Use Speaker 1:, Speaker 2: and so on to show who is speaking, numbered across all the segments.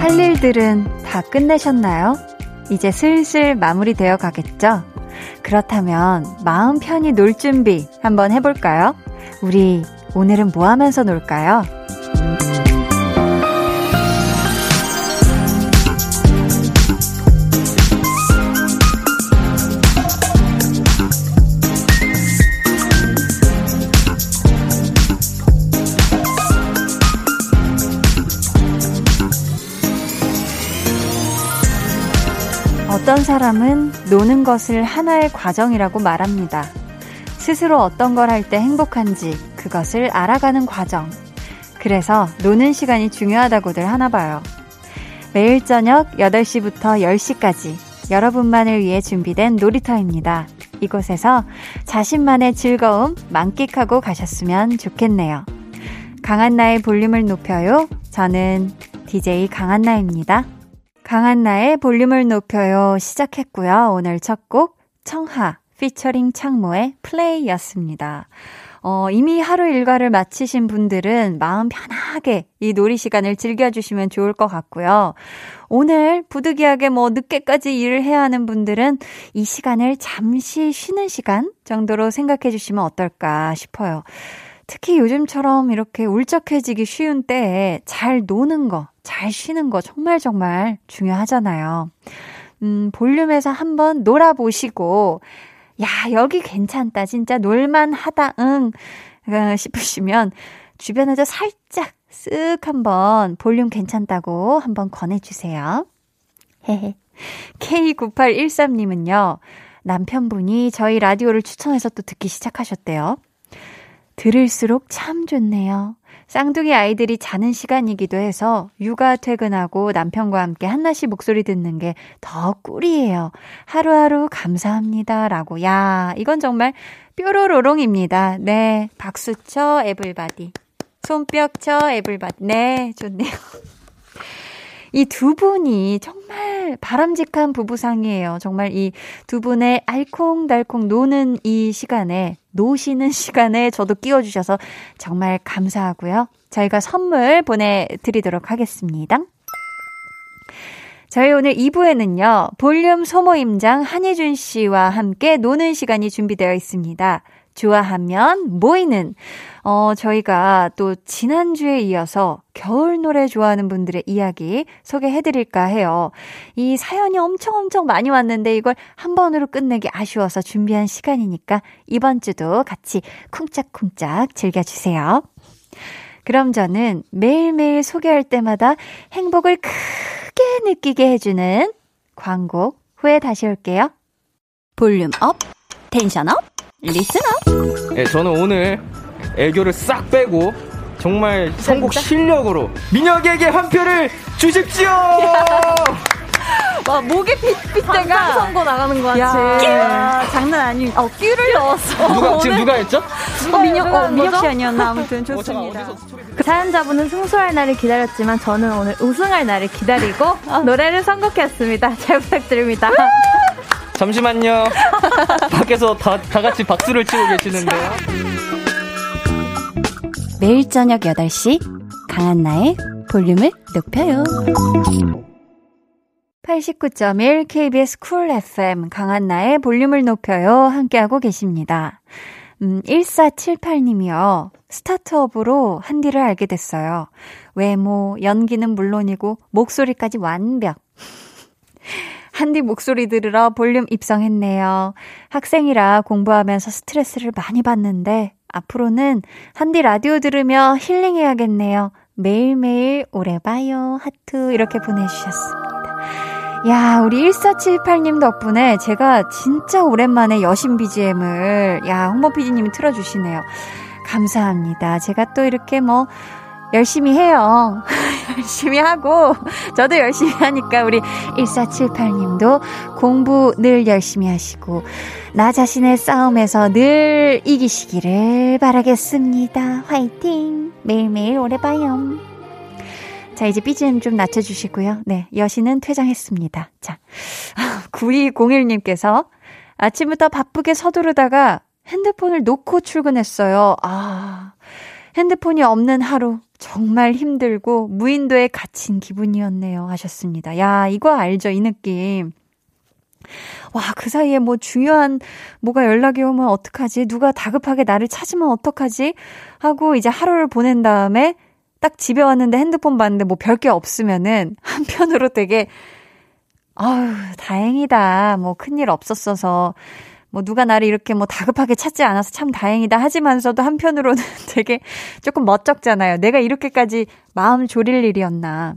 Speaker 1: 할 일들은 다 끝내셨나요? 이제 슬슬 마무리되어 가겠죠? 그렇다면 마음 편히 놀 준비 한번 해볼까요? 우리 오늘은 뭐 하면서 놀까요? 어떤 사람은 노는 것을 하나의 과정이라고 말합니다. 스스로 어떤 걸 할 때 행복한지 그것을 알아가는 과정. 그래서 노는 시간이 중요하다고들 하나 봐요. 매일 저녁 8시부터 10시까지 여러분만을 위해 준비된 놀이터입니다. 이곳에서 자신만의 즐거움 만끽하고 가셨으면 좋겠네요. 강한나의 볼륨을 높여요. 저는 DJ 강한나입니다. 강한나의 볼륨을 높여요 시작했고요. 오늘 첫 곡 청하 피처링 창모의 플레이였습니다. 어, 이미 하루 일과를 마치신 분들은 마음 편하게 이 놀이 시간을 즐겨주시면 좋을 것 같고요. 오늘 부득이하게 뭐 늦게까지 일을 해야 하는 분들은 이 시간을 잠시 쉬는 시간 정도로 생각해 주시면 어떨까 싶어요. 특히 요즘처럼 이렇게 울적해지기 쉬운 때에 잘 노는 거, 잘 쉬는 거 정말 정말 중요하잖아요. 음, 볼륨에서 한번 놀아보시고, 야, 여기 괜찮다. 진짜 놀만 하다. 응. 어, 싶으시면 주변에서 살짝 쓱 한번 볼륨 괜찮다고 한번 권해주세요. 헤헤. K9813님은요, 남편분이 저희 라디오를 추천해서 또 듣기 시작하셨대요. 들을수록 참 좋네요. 쌍둥이 아이들이 자는 시간이기도 해서 육아 퇴근하고 남편과 함께 한나 씨 목소리 듣는 게 더 꿀이에요. 하루하루 감사합니다. 라고. 야, 이건 정말 뾰로로롱입니다. 네. 박수 쳐, everybody. 손뼉 쳐, everybody. 네, 좋네요. 이 두 분이 정말 바람직한 부부상이에요. 정말 이 두 분의 알콩달콩 노는 이 시간에 노시는 시간에 저도 끼워주셔서 정말 감사하고요. 저희가 선물 보내드리도록 하겠습니다. 저희 오늘 2부에는요, 볼륨 소모임장 한혜준 씨와 함께 노는 시간이 준비되어 있습니다. 좋아하면 모이는, 어, 저희가 또 지난주에 이어서 겨울 노래 좋아하는 분들의 이야기 소개해 드릴까 해요. 이 사연이 엄청 엄청 많이 왔는데 이걸 한 번으로 끝내기 아쉬워서 준비한 시간이니까 이번 주도 같이 쿵짝쿵짝 즐겨 주세요. 그럼 저는 매일매일 소개할 때마다 행복을 크게 느끼게 해주는 광고 후에 다시 올게요. volume up, tension up, up.
Speaker 2: 네, 저는 오늘 애교를 싹 빼고 정말 선곡 실력으로 민혁에게 한 표를 주십시오!
Speaker 1: 와, 목에 핏핏대가
Speaker 3: 선거 나가는 것 같이.
Speaker 1: 야, 장난 아니. 어, 끼를 넣었어.
Speaker 2: 누가, 지금 누가 했죠?
Speaker 1: 어, 민혁, 어, 민혁 씨 아니었나? 아무튼 좋습니다.
Speaker 3: 그 사연자분은 승소할 날을 기다렸지만 저는 오늘 우승할 날을 기다리고 노래를 선곡했습니다. 잘 부탁드립니다.
Speaker 2: 잠시만요. 밖에서 다, 다 같이 박수를 치고 계시는데요.
Speaker 1: 매일 저녁 8시 강한나의 볼륨을 높여요. 89.1 KBS 쿨 FM 강한나의 볼륨을 높여요 함께하고 계십니다. 음, 1478님이요. 스타트업으로 한디를 알게 됐어요. 외모, 연기는 물론이고 목소리까지 완벽. 한디 목소리 들으러 볼륨 입성했네요. 학생이라 공부하면서 스트레스를 많이 받는데 앞으로는 한디 라디오 들으며 힐링해야겠네요. 매일매일 오래 봐요. 하트 이렇게 보내주셨습니다. 야, 우리 1478님 덕분에 제가 진짜 오랜만에 여신 BGM을, 야, 홍보 PD님이 틀어주시네요. 감사합니다. 제가 또 이렇게 뭐, 열심히 해요. 열심히 하고, 저도 열심히 하니까 우리 1478님도 공부 늘 열심히 하시고, 나 자신의 싸움에서 늘 이기시기를 바라겠습니다. 화이팅! 매일매일 오래 봐요. 자, 이제 BGM 좀 낮춰주시고요. 네, 여신은 퇴장했습니다. 자, 9201님께서 아침부터 바쁘게 서두르다가 핸드폰을 놓고 출근했어요. 아, 핸드폰이 없는 하루. 정말 힘들고 무인도에 갇힌 기분이었네요. 하셨습니다. 야, 이거 알죠? 이 느낌. 와, 그 사이에 뭐 중요한 뭐가 연락이 오면 어떡하지? 누가 다급하게 나를 찾으면 어떡하지? 하고 이제 하루를 보낸 다음에 딱 집에 왔는데 핸드폰 봤는데 뭐 별 게 없으면은 한편으로 되게 아유, 다행이다. 뭐 큰일 없었어서 뭐 누가 나를 이렇게 뭐 다급하게 찾지 않아서 참 다행이다 하지만서도 한편으로는 되게 조금 멋쩍잖아요. 내가 이렇게까지 마음 졸일 일이었나.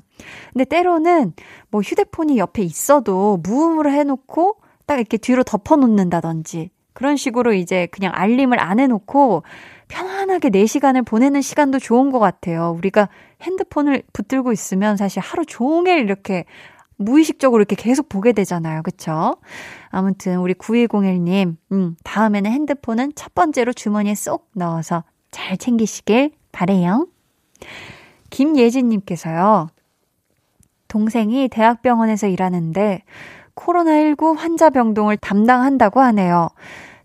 Speaker 1: 근데 때로는 뭐 휴대폰이 옆에 있어도 무음으로 해놓고 딱 이렇게 뒤로 덮어놓는다든지 그런 식으로 이제 그냥 알림을 안 해놓고 편안하게 4시간을 보내는 시간도 좋은 것 같아요. 우리가 핸드폰을 붙들고 있으면 사실 하루 종일 이렇게 무의식적으로 이렇게 계속 보게 되잖아요. 그쵸? 아무튼 우리 9201님, 음, 다음에는 핸드폰은 첫 번째로 주머니에 쏙 넣어서 잘 챙기시길 바래요. 김예진님께서요. 동생이 대학병원에서 일하는데 코로나19 환자 병동을 담당한다고 하네요.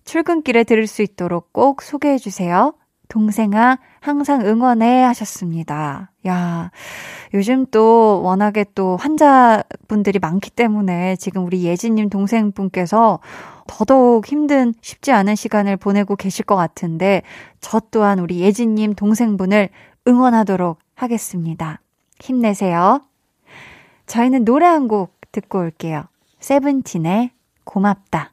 Speaker 1: 출근길에 들을 수 있도록 꼭 소개해 주세요. 동생아, 항상 응원해 하셨습니다. 야, 요즘 또 워낙에 또 환자분들이 많기 때문에 지금 우리 예진님 동생분께서 더더욱 힘든 쉽지 않은 시간을 보내고 계실 것 같은데 저 또한 우리 예진님 동생분을 응원하도록 하겠습니다. 힘내세요. 저희는 노래 한 곡 듣고 올게요. 세븐틴의 고맙다.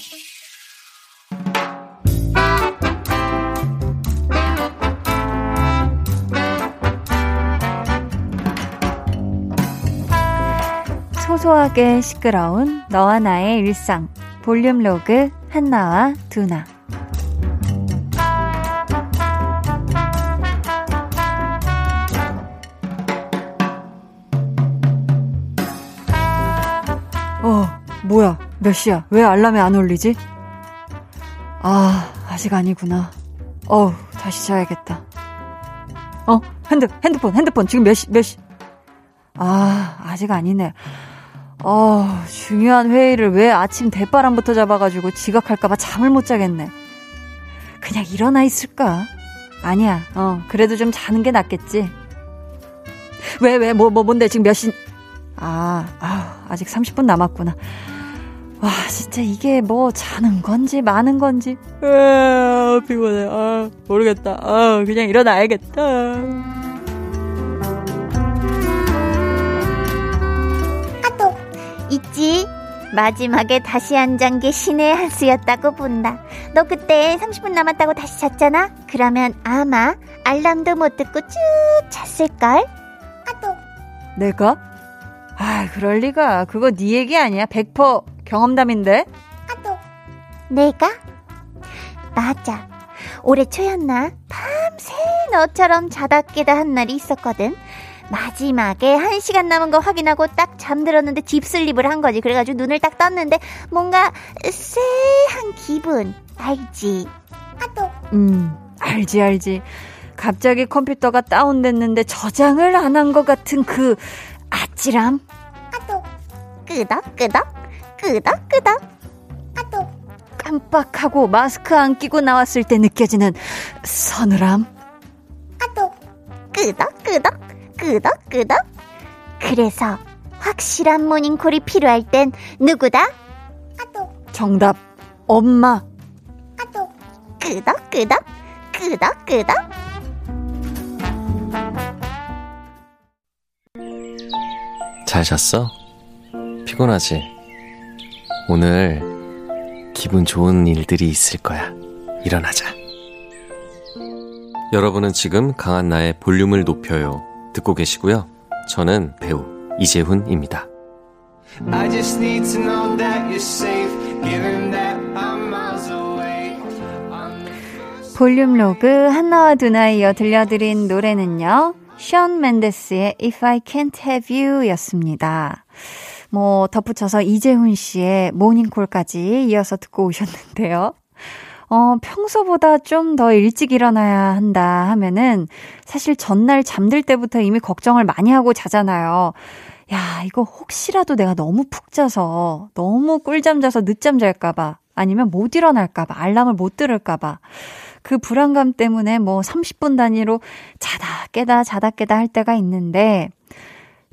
Speaker 1: 소소하게 시끄러운 너와 나의 일상 볼륨 로그 한나와 두나. 어 뭐야? 몇 시야? 왜 알람이 안 울리지? 아 아직 아니구나. 어우 다시 자야겠다. 어 핸드 핸드폰 핸드폰. 지금 몇시 몇시? 아 아직 아니네 어, 중요한 회의를 왜 아침 대바람부터 잡아가지고 지각할까봐 잠을 못 자겠네. 그냥 일어나 있을까? 아니야, 어, 그래도 좀 자는 게 낫겠지. 왜, 왜, 뭐, 뭐, 뭔데, 지금 몇 시, 아, 아 아직 30분 남았구나. 와, 진짜 이게 뭐 자는 건지 마는 건지. 아, 피곤해. 아, 모르겠다. 아, 그냥 일어나야겠다.
Speaker 4: 있지? 마지막에 다시 앉은 게 신의 한 수였다고 본다. 너 그때 30분 남았다고 다시 잤잖아? 그러면 아마 알람도 못 듣고 쭉 잤을걸? 아또
Speaker 1: 내가? 아, 그럴 리가. 그거 네 얘기 아니야. 100% 경험담인데.
Speaker 4: 아또 내가? 맞아. 올해 초였나? 밤새 너처럼 자다 깨다 한 날이 있었거든. 마지막에 한 시간 남은 거 확인하고 딱 잠들었는데 딥슬립을 한 거지. 그래가지고 눈을 딱 떴는데 뭔가 쎄한 기분 알지? 아또
Speaker 1: 음 알지 알지. 갑자기 컴퓨터가 다운됐는데 저장을 안 한 것 같은 그 아찔함.
Speaker 4: 아또 끄덕끄덕 끄덕끄덕 아또
Speaker 1: 깜빡하고 마스크 안 끼고 나왔을 때 느껴지는 서늘함.
Speaker 4: 아또 끄덕끄덕 끄덕끄덕. 그래서 확실한 모닝콜이 필요할 땐 누구다?
Speaker 1: 아또 정답 엄마.
Speaker 4: 아또 끄덕끄덕 끄덕끄덕.
Speaker 5: 잘 잤어? 피곤하지? 오늘 기분 좋은 일들이 있을 거야. 일어나자. 여러분은 지금 강한 나의 볼륨을 높여요. 듣고 계시고요. 저는 배우 이재훈입니다.
Speaker 1: 볼륨 로그 한나와 두나 이어 들려드린 노래는요. 션 맨데스의 If I Can't Have You 였습니다. 뭐 덧붙여서 이재훈 씨의 모닝콜까지 이어서 듣고 오셨는데요. 어, 평소보다 좀 더 일찍 일어나야 한다 하면은 사실 전날 잠들 때부터 이미 걱정을 많이 하고 자잖아요. 야, 이거 혹시라도 내가 너무 푹 자서, 너무 꿀잠 자서 늦잠 잘까봐, 아니면 못 일어날까봐, 알람을 못 들을까봐, 그 불안감 때문에 뭐 30분 단위로 자다 깨다 자다 깨다 할 때가 있는데,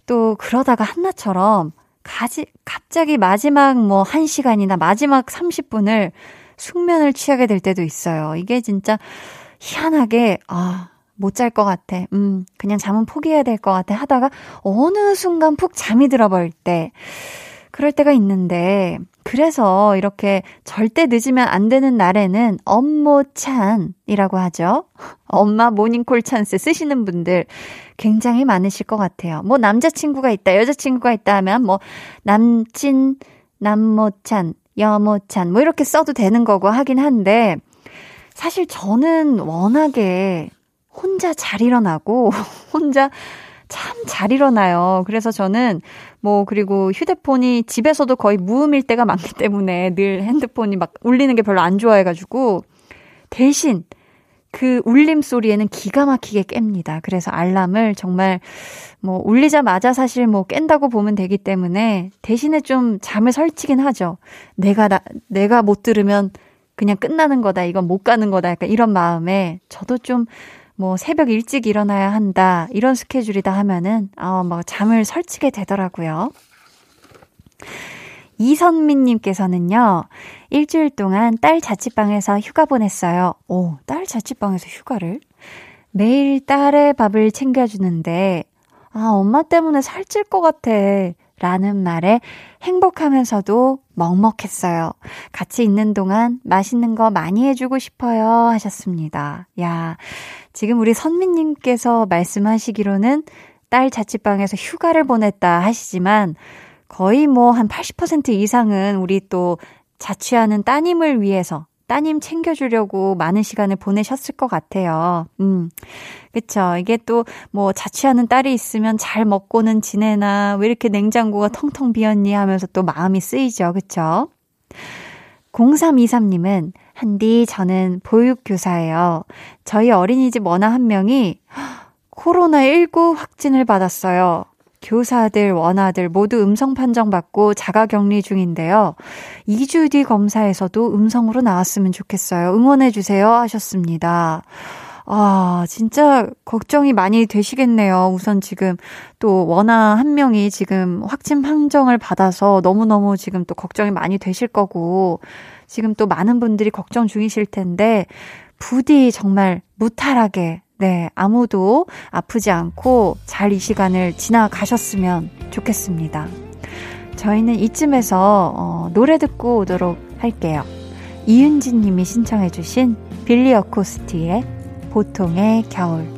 Speaker 1: 또 그러다가 한나처럼 가지, 갑자기 마지막 뭐 1시간이나 마지막 30분을 숙면을 취하게 될 때도 있어요. 이게 진짜 희한하게, 아, 못 잘 것 같아. 음, 그냥 잠은 포기해야 될 것 같아. 하다가 어느 순간 푹 잠이 들어버릴 때, 그럴 때가 있는데, 그래서 이렇게 절대 늦으면 안 되는 날에는 엄모찬이라고 하죠. 엄마 모닝콜 찬스 쓰시는 분들 굉장히 많으실 것 같아요. 뭐 남자친구가 있다, 여자친구가 있다 하면 뭐 남친, 남모찬, 여모찬 뭐 이렇게 써도 되는 거고 하긴 한데 사실 저는 워낙에 혼자 잘 일어나고 혼자 참 잘 일어나요. 그래서 저는 뭐 그리고 휴대폰이 집에서도 거의 무음일 때가 많기 때문에 늘 핸드폰이 막 울리는 게 별로 안 좋아해가지고 대신 그 울림 소리에는 기가 막히게 깹니다. 그래서 알람을 정말 뭐 울리자마자 사실 뭐 깬다고 보면 되기 때문에 대신에 좀 잠을 설치긴 하죠. 내가 나 내가 못 들으면 그냥 끝나는 거다. 이건 못 가는 거다. 약간 이런 마음에 저도 좀 뭐 새벽 일찍 일어나야 한다. 이런 스케줄이다 하면은 아 뭐 잠을 설치게 되더라고요. 이선민님께서는요, 일주일 동안 딸 자취방에서 휴가 보냈어요. 오, 딸 자취방에서 휴가를? 매일 딸의 밥을 챙겨주는데, 아, 엄마 때문에 살찔 것 같아. 라는 말에 행복하면서도 먹먹했어요. 같이 있는 동안 맛있는 거 많이 해주고 싶어요. 하셨습니다. 야, 지금 우리 선미님께서 말씀하시기로는 딸 자취방에서 휴가를 보냈다 하시지만, 거의 뭐 한 80% 이상은 우리 또 자취하는 따님을 위해서 따님 챙겨주려고 많은 시간을 보내셨을 것 같아요. 음. 그쵸. 이게 또 뭐 자취하는 딸이 있으면 잘 먹고는 지내나 왜 이렇게 냉장고가 텅텅 비었니 하면서 또 마음이 쓰이죠. 그쵸? 0323님은 한디 저는 보육교사예요. 저희 어린이집 원화 한 명이 코로나19 확진을 받았어요. 교사들, 원아들 모두 음성 판정받고 자가 격리 중인데요. 2주 뒤 검사에서도 음성으로 나왔으면 좋겠어요. 응원해주세요. 하셨습니다. 아, 진짜 걱정이 많이 되시겠네요. 우선 지금 또 원아 한 명이 지금 확진 판정을 받아서 너무너무 지금 또 걱정이 많이 되실 거고, 지금 또 많은 분들이 걱정 중이실 텐데, 부디 정말 무탈하게 네, 아무도 아프지 않고 잘 이 시간을 지나가셨으면 좋겠습니다. 저희는 이쯤에서 어, 노래 듣고 오도록 할게요. 이은진 님이 신청해주신 빌리 어코스티의 보통의 겨울.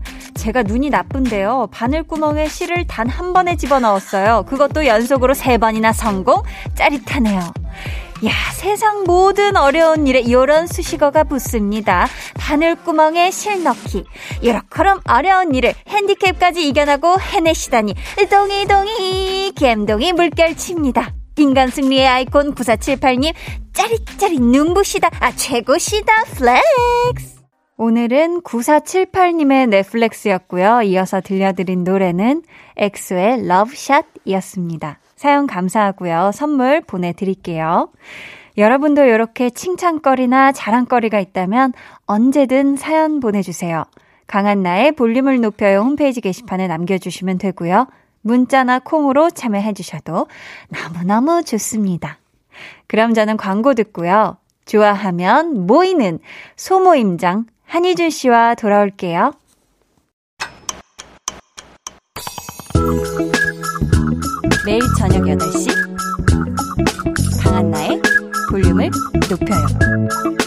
Speaker 1: 제가 눈이 나쁜데요. 바늘구멍에 실을 단 한 번에 집어넣었어요. 그것도 연속으로 세 번이나 성공? 짜릿하네요. 야, 세상 모든 어려운 일에 이런 수식어가 붙습니다. 바늘구멍에 실 넣기. 이렇게럼 어려운 일을 핸디캡까지 이겨내고 해내시다니. 동이 동이, 갬동이 물결칩니다. 인간 승리의 아이콘 9478님, 짜릿짜릿 눈부시다. 아, 최고시다. flex. 오늘은 9478님의 넷플렉스였고요. 이어서 들려드린 노래는 엑소의 러브샷이었습니다. 사연 감사하고요. 선물 보내드릴게요. 여러분도 이렇게 칭찬거리나 자랑거리가 있다면 언제든 사연 보내주세요. 강한나의 볼륨을 높여요 홈페이지 게시판에 남겨주시면 되고요. 문자나 콩으로 참여해주셔도 너무너무 좋습니다. 그럼 저는 광고 듣고요. 좋아하면 모이는 소모임장 한희준 씨와 돌아올게요. 매일 저녁 8시 강한나의 볼륨을 높여요.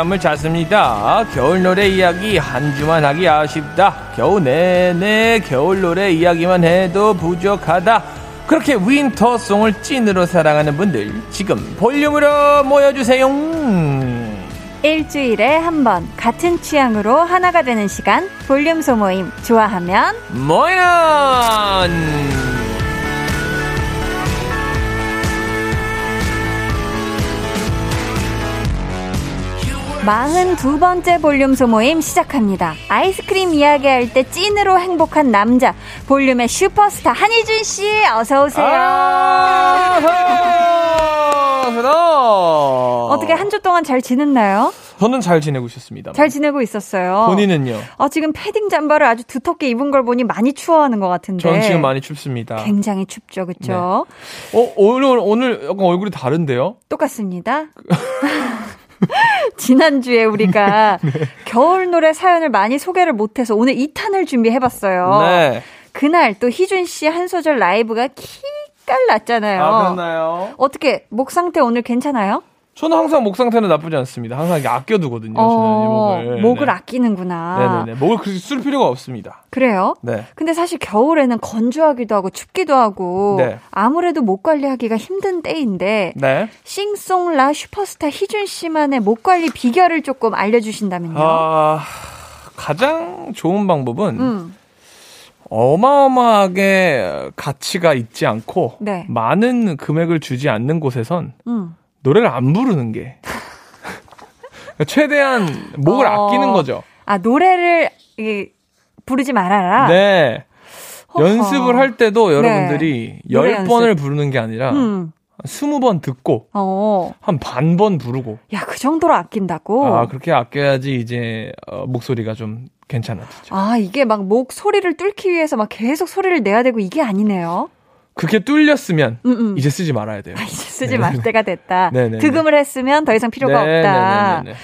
Speaker 2: 사람을 찾습니다. 겨울 노래 이야기 한 주만 하기 아쉽다. 겨우 내내 겨울 노래 이야기만 해도 부족하다. 그렇게 윈터송을 찐으로 사랑하는 분들 지금 볼륨으로 모여주세요.
Speaker 1: 일주일에 한 번 같은 취향으로 하나가 되는 시간 볼륨 소모임 좋아하면
Speaker 2: 모연
Speaker 1: 42번째 볼륨 소모임 시작합니다. 아이스크림 이야기할 때 찐으로 행복한 남자 볼륨의 슈퍼스타 한희준 씨 어서 오세요.
Speaker 2: 아,
Speaker 1: 어떻게 한 주 동안 잘 지냈나요?
Speaker 2: 저는 잘 지내고 있었습니다.
Speaker 1: 잘 지내고 있었어요.
Speaker 2: 본인은요?
Speaker 1: 아, 지금 패딩 잠바를 아주 두텁게 입은 걸 보니 많이 추워하는 것 같은데.
Speaker 2: 전 지금 많이 춥습니다.
Speaker 1: 굉장히 춥죠, 그렇죠?
Speaker 2: 어, 오늘 오늘 약간 얼굴이 다른데요?
Speaker 1: 똑같습니다. 지난주에 우리가
Speaker 2: 네.
Speaker 1: 겨울 노래 사연을 많이 소개를 못해서 오늘 2탄을 준비해봤어요.
Speaker 2: 네.
Speaker 1: 그날 또 희준 씨 한 소절 라이브가 키 깔 났잖아요.
Speaker 2: 아, 그렇나요?
Speaker 1: 어떻게 목 상태 오늘 괜찮아요?
Speaker 2: 저는 항상 목 상태는 나쁘지 않습니다. 항상 아껴두거든요. 저는 이 목을.
Speaker 1: 목을
Speaker 2: 네.
Speaker 1: 아끼는구나.
Speaker 2: 네네네. 목을 그렇게 쓸 필요가 없습니다.
Speaker 1: 그래요?
Speaker 2: 네.
Speaker 1: 근데 사실 겨울에는 건조하기도 하고 춥기도 하고
Speaker 2: 네.
Speaker 1: 아무래도 목 관리하기가 힘든 때인데
Speaker 2: 네.
Speaker 1: 싱송라 슈퍼스타 희준 씨만의 목 관리 비결을 조금 알려주신다면요.
Speaker 2: 아, 가장 좋은 방법은
Speaker 1: 음,
Speaker 2: 어마어마하게 가치가 있지 않고
Speaker 1: 네.
Speaker 2: 많은 금액을 주지 않는 곳에선
Speaker 1: 음.
Speaker 2: 노래를 안 부르는 게 최대한 목을
Speaker 1: 어.
Speaker 2: 아끼는 거죠.
Speaker 1: 아 노래를 이게 부르지 말아라.
Speaker 2: 네.
Speaker 1: 허허.
Speaker 2: 연습을 할 때도 여러분들이
Speaker 1: 네. 노래
Speaker 2: 열 번을 부르는 게 아니라
Speaker 1: 음.
Speaker 2: 스무 번 듣고
Speaker 1: 어.
Speaker 2: 한 반 번 부르고
Speaker 1: 야, 그 정도로 아낀다고?
Speaker 2: 아 그렇게 아껴야지 이제 어, 목소리가 좀 괜찮아지죠.
Speaker 1: 아, 이게 막 목 소리를 뚫기 위해서 막 계속 소리를 내야 되고 이게 아니네요.
Speaker 2: 그게 뚫렸으면
Speaker 1: 음, 음.
Speaker 2: 이제 쓰지 말아야 돼요.
Speaker 1: 아, 이제 쓰지
Speaker 2: 네.
Speaker 1: 말 때가 됐다.
Speaker 2: 네, 네,
Speaker 1: 득음을 했으면 더 이상 필요가
Speaker 2: 네,
Speaker 1: 없다.
Speaker 2: 네.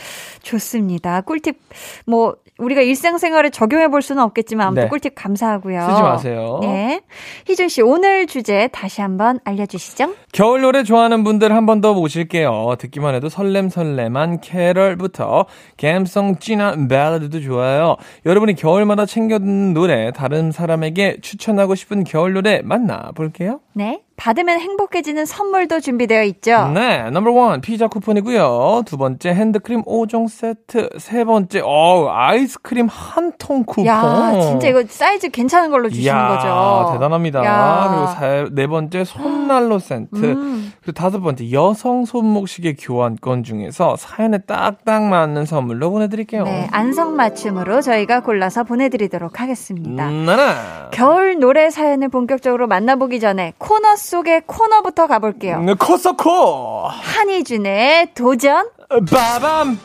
Speaker 1: 좋습니다. 꿀팁 뭐 우리가 일상생활에 적용해 볼 수는 없겠지만 아무튼
Speaker 2: 네.
Speaker 1: 꿀팁 감사하고요.
Speaker 2: 쓰지 마세요.
Speaker 1: 네. 희준 씨 오늘 주제 다시 한번 알려 주시죠.
Speaker 2: 겨울 노래 좋아하는 분들 한 번 더 모실게요. 듣기만 해도 설렘설렘한 캐럴부터 감성 진한 멜로디도 좋아요. 여러분이 겨울마다 챙겨 듣는 노래 다른 사람에게 추천하고 싶은 겨울 노래 만나 볼게요.
Speaker 1: 네. 받으면 행복해지는 선물도 준비되어 있죠.
Speaker 2: 네, number one 피자 쿠폰이고요. 두 번째 핸드크림 5종 세트. 세 번째 어 아이스크림 한 통 쿠폰.
Speaker 1: 야, 진짜 이거 사이즈 괜찮은 걸로 주시는
Speaker 2: 이야,
Speaker 1: 거죠.
Speaker 2: 대단합니다.
Speaker 1: 야.
Speaker 2: 그리고 사, 네 번째 손난로 세트.
Speaker 1: 음.
Speaker 2: 그리고 다섯 번째 여성 손목시계 교환권 중에서 사연에 딱딱 맞는 선물로 보내드릴게요.
Speaker 1: 네, 안성맞춤으로 저희가 골라서 보내드리도록 하겠습니다.
Speaker 2: 음, 나나.
Speaker 1: 겨울 노래 사연을 본격적으로 만나보기 전에 코너 속의 코너부터 가볼게요.
Speaker 2: 음, 코서코.
Speaker 1: 한희준의 도전.
Speaker 2: 빠밤.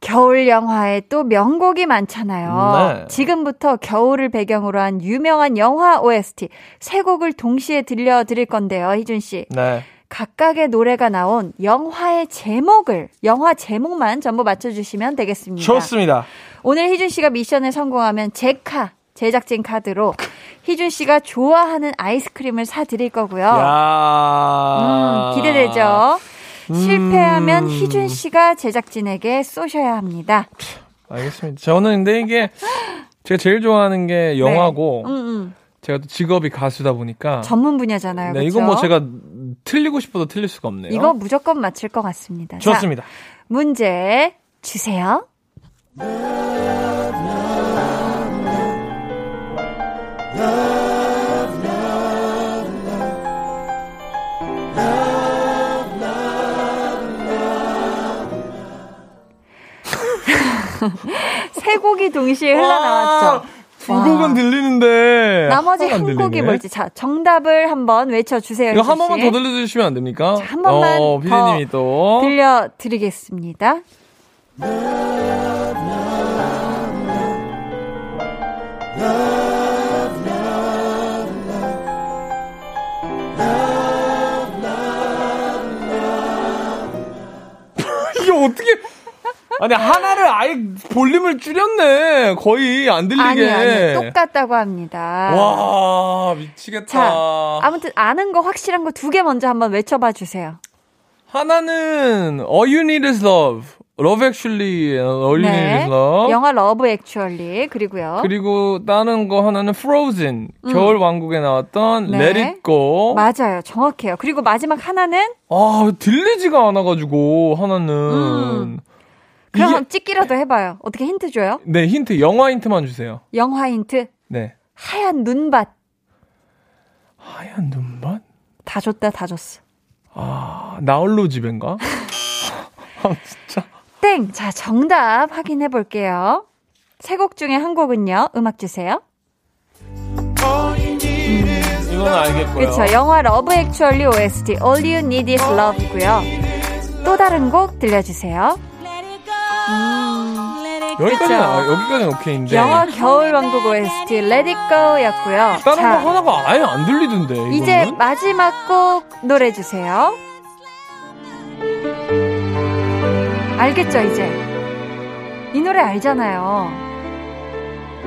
Speaker 1: 겨울 영화에 또 명곡이 많잖아요.
Speaker 2: 네.
Speaker 1: 지금부터 겨울을 배경으로 한 유명한 영화 OST 세 곡을 동시에 들려드릴 건데요, 희준 씨.
Speaker 2: 네.
Speaker 1: 각각의 노래가 나온 영화의 제목을 영화 제목만 전부 맞춰주시면 되겠습니다.
Speaker 2: 좋습니다.
Speaker 1: 오늘 희준 씨가 미션에 성공하면 제카 제작진 카드로 희준 씨가 좋아하는 아이스크림을 사 드릴 거고요.
Speaker 2: 야
Speaker 1: 음, 기대되죠. 실패하면
Speaker 2: 음.
Speaker 1: 희준 씨가 제작진에게 쏘셔야 합니다.
Speaker 2: 알겠습니다. 저는 근데 이게 제가 제일 좋아하는 게 영화고
Speaker 1: 음, 음.
Speaker 2: 제가 또 직업이 가수다 보니까
Speaker 1: 전문 분야잖아요.
Speaker 2: 네,
Speaker 1: 그쵸?
Speaker 2: 이건 뭐 제가 틀리고 싶어도 틀릴 수가 없네요.
Speaker 1: 이거 무조건 맞힐 것 같습니다. 자,
Speaker 2: 좋습니다.
Speaker 1: 문제 주세요. 세 곡이 동시에 흘러나왔죠.
Speaker 2: 두 곡은 들리는데
Speaker 1: 나머지 한 곡이
Speaker 2: 들리네.
Speaker 1: 뭘지 자 정답을 한번 외쳐주세요.
Speaker 2: 이거 한 번만
Speaker 1: 씨.
Speaker 2: 더 들려주시면 안 됩니까?
Speaker 1: 자, 한 번만
Speaker 2: 어,
Speaker 1: 더
Speaker 2: 피디님이 또
Speaker 1: 들려드리겠습니다.
Speaker 2: 이게 어떻게 아니 하나를 아예 볼륨을 줄였네 거의 안 들리게
Speaker 1: 아니 아니 똑같다고 합니다.
Speaker 2: 와 미치겠다
Speaker 1: 자 아무튼 아는 거 확실한 거 두 개 먼저 한번 외쳐봐 주세요.
Speaker 2: 하나는 All You Need Is Love Love Actually All You Need
Speaker 1: 네.
Speaker 2: Is Love
Speaker 1: 영화 Love Actually 그리고요.
Speaker 2: 그리고 다른 거 하나는 Frozen 겨울 왕국에 나왔던
Speaker 1: 음. 네.
Speaker 2: Let It Go
Speaker 1: 맞아요. 정확해요. 그리고 마지막 하나는
Speaker 2: 아 들리지가 않아가지고 하나는
Speaker 1: 음. 그럼
Speaker 2: 이게-
Speaker 1: 찍기라도 해봐요. 어떻게 힌트 줘요?
Speaker 2: 네 힌트 영화 힌트만 주세요
Speaker 1: 영화 힌트
Speaker 2: 네
Speaker 1: 하얀 눈밭
Speaker 2: 하얀 눈밭
Speaker 1: 다 줬다 다 줬어.
Speaker 2: 아 나홀로 집인가 아 진짜
Speaker 1: 땡. 자 정답 확인해 볼게요. 세 곡 중에 한 곡은요. 음악 주세요.
Speaker 2: 이건 알겠고요
Speaker 1: 그렇죠. 영화 Love Actually OST All You Need Is Love고요. 또 다른 곡 들려주세요.
Speaker 2: 여기까지는
Speaker 1: 그쵸.
Speaker 2: 아, 여기까지는 오케이인데
Speaker 1: 영화 겨울 왕국 OST Let It Go였고요.
Speaker 2: 다른
Speaker 1: 자,
Speaker 2: 거 하나가 아예 안 들리던데 이거는?
Speaker 1: 이제 마지막 곡 노래 주세요. 알겠죠, 이제? 이 노래 알잖아요.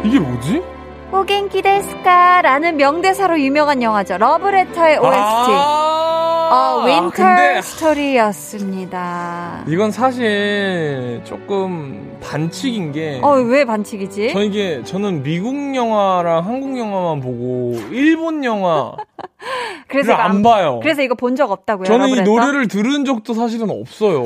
Speaker 2: 이게 뭐지?
Speaker 1: お元気ですか? 라는 명대사로 유명한 영화죠. 러브레터의 OST.
Speaker 2: 아,
Speaker 1: 어, Winter
Speaker 2: 근데
Speaker 1: Story였습니다.
Speaker 2: 이건 사실 조금 반칙인 게
Speaker 1: 어, 왜 반칙이지?
Speaker 2: 저 이게 저는 미국 영화랑 한국 영화만 보고 일본 영화를
Speaker 1: 그래서 이거
Speaker 2: 안
Speaker 1: 안-
Speaker 2: 봐요.
Speaker 1: 그래서 이거 본 적 없다고요.
Speaker 2: 저는 이? 노래를 들은 적도 사실은 없어요.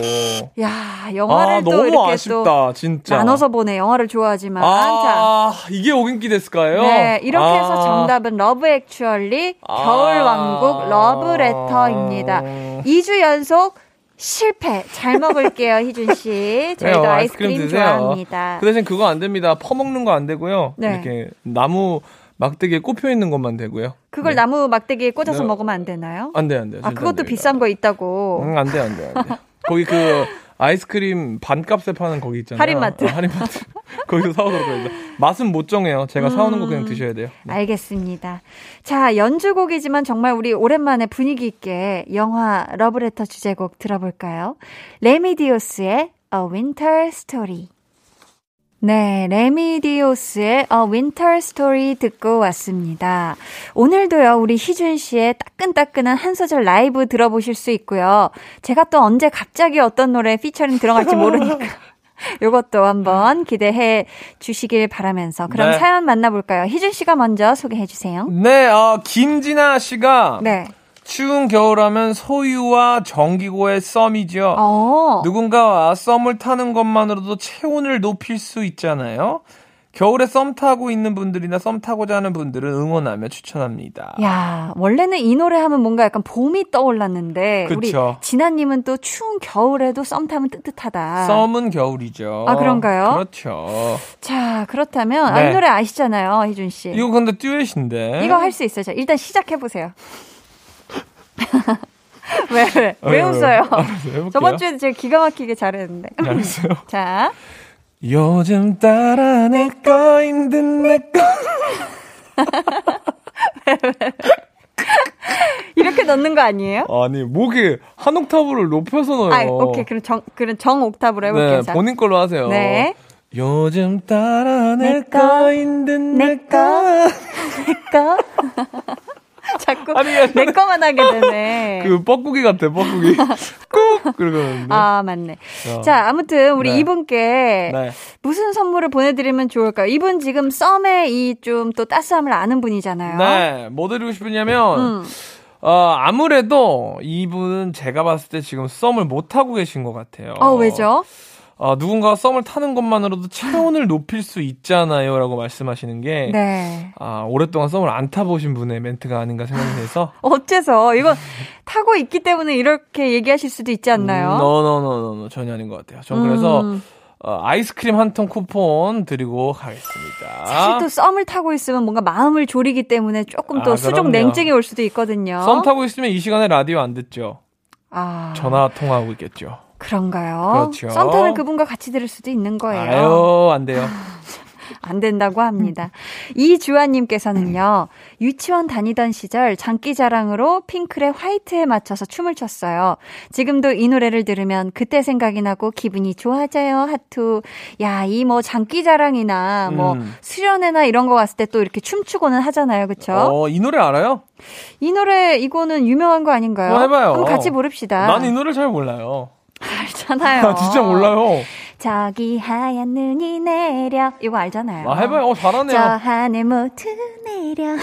Speaker 1: 야, 영화를 아또
Speaker 2: 너무
Speaker 1: 이렇게
Speaker 2: 아쉽다
Speaker 1: 또
Speaker 2: 진짜.
Speaker 1: 나눠서 보네. 영화를 좋아하지만. 자,
Speaker 2: 아 이게 오긴기 됐을까요?
Speaker 1: 네, 이렇게
Speaker 2: 아.
Speaker 1: 해서 정답은 Love Actually
Speaker 2: 아.
Speaker 1: 겨울 왕국 러브 레터입니다. 2주 연속 실패. 잘 먹을게요, 희준 씨. 저희도
Speaker 2: 그래요,
Speaker 1: 아이스크림, 좋아합니다.
Speaker 2: 그 대신 그거 안 됩니다. 퍼먹는 거 안 되고요.
Speaker 1: 네.
Speaker 2: 이렇게 나무 막대기에 꼽혀 있는 것만 되고요.
Speaker 1: 그걸
Speaker 2: 네.
Speaker 1: 나무 막대기에 꽂아서
Speaker 2: 네.
Speaker 1: 먹으면 안 되나요?
Speaker 2: 안 돼, 안 돼.
Speaker 1: 아, 그것도 비싼 거 있다고.
Speaker 2: 응, 안 돼, 안 돼, 안 돼. 거기 그 아이스크림 반값에 파는 거기 있잖아요.
Speaker 1: 할인마트.
Speaker 2: 어, 할인마트. 거기서 사오도록 해요. 맛은 못 정해요. 제가 사오는 거 그냥 드셔야 돼요. 네.
Speaker 1: 알겠습니다. 자, 연주곡이지만 정말 우리 오랜만에 분위기 있게 영화 러브레터 주제곡 들어볼까요? 레미디오스의 A Winter Story. 네, 레미디오스의 A Winter Story 듣고 왔습니다. 오늘도요, 우리 희준 씨의 따끈따끈한 한 소절 라이브 들어보실 수 있고요. 제가 또 언제 갑자기 어떤 노래 피처링 들어갈지 모르니까. 요것도 한번 기대해 주시길 바라면서 그럼
Speaker 2: 네.
Speaker 1: 사연 만나볼까요? 희준 씨가 먼저 소개해 주세요.
Speaker 2: 네, 어, 김진아 씨가
Speaker 1: 네.
Speaker 2: 추운 겨울하면 소유와 정기고의 썸이죠.
Speaker 1: 어.
Speaker 2: 누군가와 썸을 타는 것만으로도 체온을 높일 수 있잖아요. 겨울에 썸 타고 있는 분들이나 썸 타고자 하는 분들은 응원하며 추천합니다.
Speaker 1: 야, 원래는 이 노래 하면 뭔가 약간 봄이 떠올랐는데
Speaker 2: 그쵸.
Speaker 1: 우리 진아님은 또 추운 겨울에도 썸 타면 뜨뜻하다.
Speaker 2: 썸은 겨울이죠.
Speaker 1: 아, 그런가요?
Speaker 2: 그렇죠.
Speaker 1: 자, 그렇다면 아,
Speaker 2: 네.
Speaker 1: 이 노래 아시잖아요, 희준 씨.
Speaker 2: 이거 근데 듀엣인데.
Speaker 1: 이거 할 수 있어요. 자, 일단 시작해 보세요. 왜, 왜, 왜
Speaker 2: 아유,
Speaker 1: 웃어요?
Speaker 2: 알았어요.
Speaker 1: 저번 주에도 제가 기가 막히게 잘했는데.
Speaker 2: 알았어요.
Speaker 1: 자,
Speaker 2: 요즘 따라 내 거인 듯내 거.
Speaker 1: 이렇게 넣는 거 아니에요?
Speaker 2: 아니, 목이 한 옥타브를 높여서 넣어요.
Speaker 1: 아, 오케이. 그럼 정, 그럼 정 옥탑으로 해볼게요.
Speaker 2: 네,
Speaker 1: 자.
Speaker 2: 본인 걸로 하세요.
Speaker 1: 네.
Speaker 2: 요즘 따라
Speaker 1: 내내 거,
Speaker 2: 거인 듯내
Speaker 1: 내
Speaker 2: 거.
Speaker 1: 거. 자꾸
Speaker 2: 아니,
Speaker 1: 내 거만 하게 되네.
Speaker 2: 그 뻐꾸기 같아, 뻐꾸기. 꾹! 그러거든요.
Speaker 1: 아, 맞네.
Speaker 2: 어.
Speaker 1: 자, 아무튼 우리
Speaker 2: 네.
Speaker 1: 이분께
Speaker 2: 네.
Speaker 1: 무슨 선물을 보내드리면 좋을까요? 이분 지금 썸의 이 좀 또 따스함을 아는 분이잖아요.
Speaker 2: 네. 뭐 드리고 싶으냐면,
Speaker 1: 음.
Speaker 2: 어, 아무래도 이분은 제가 봤을 때 지금 썸을 못 하고 계신 것 같아요.
Speaker 1: 어, 왜죠?
Speaker 2: 어, 누군가가 썸을 타는 것만으로도 체온을 높일 수 있잖아요. 라고 말씀하시는 게,
Speaker 1: 네.
Speaker 2: 아, 오랫동안 썸을 안 타보신 분의 멘트가 아닌가 생각이 돼서.
Speaker 1: 어째서 이건 타고 있기 때문에 이렇게 얘기하실 수도 있지 않나요?
Speaker 2: 음, 노노노노노 전혀 아닌 것 같아요. 전 그래서
Speaker 1: 음.
Speaker 2: 어, 아이스크림 한 통 쿠폰 드리고 가겠습니다.
Speaker 1: 사실 또 썸을 타고 있으면 뭔가 마음을 졸이기 때문에 조금 또
Speaker 2: 아,
Speaker 1: 수족. 냉증이 올 수도 있거든요.
Speaker 2: 썸 타고 있으면 이 시간에 라디오 안 듣죠.
Speaker 1: 아,
Speaker 2: 전화 통화하고 있겠죠.
Speaker 1: 그런가요?
Speaker 2: 그렇죠.
Speaker 1: 썸 타는 그분과 같이 들을 수도 있는 거예요.
Speaker 2: 아유 안 돼요.
Speaker 1: 안 된다고 합니다.
Speaker 2: 음.
Speaker 1: 이주환님께서는요, 유치원 다니던 시절 장기자랑으로 핑클의 화이트에 맞춰서 춤을 췄어요. 지금도 이 노래를 들으면 그때 생각이 나고 기분이 좋아져요. 하투. 야, 이 뭐 장기자랑이나 뭐
Speaker 2: 음.
Speaker 1: 수련회나 이런 거 갔을 때 또 이렇게 춤추고는 하잖아요. 그쵸?
Speaker 2: 어, 이 노래 알아요?
Speaker 1: 이 노래, 이거는 유명한 거 아닌가요?
Speaker 2: 어, 해봐요.
Speaker 1: 한번 같이 부릅시다.
Speaker 2: 난 이 노래 잘 몰라요.
Speaker 1: 알잖아요.
Speaker 2: 아, 진짜 몰라요.
Speaker 1: 저기 하얀 눈이 내려. 이거 알잖아요.
Speaker 2: 아, 해봐요. 어, 잘하네요.
Speaker 1: 저 하늘 모두 내려.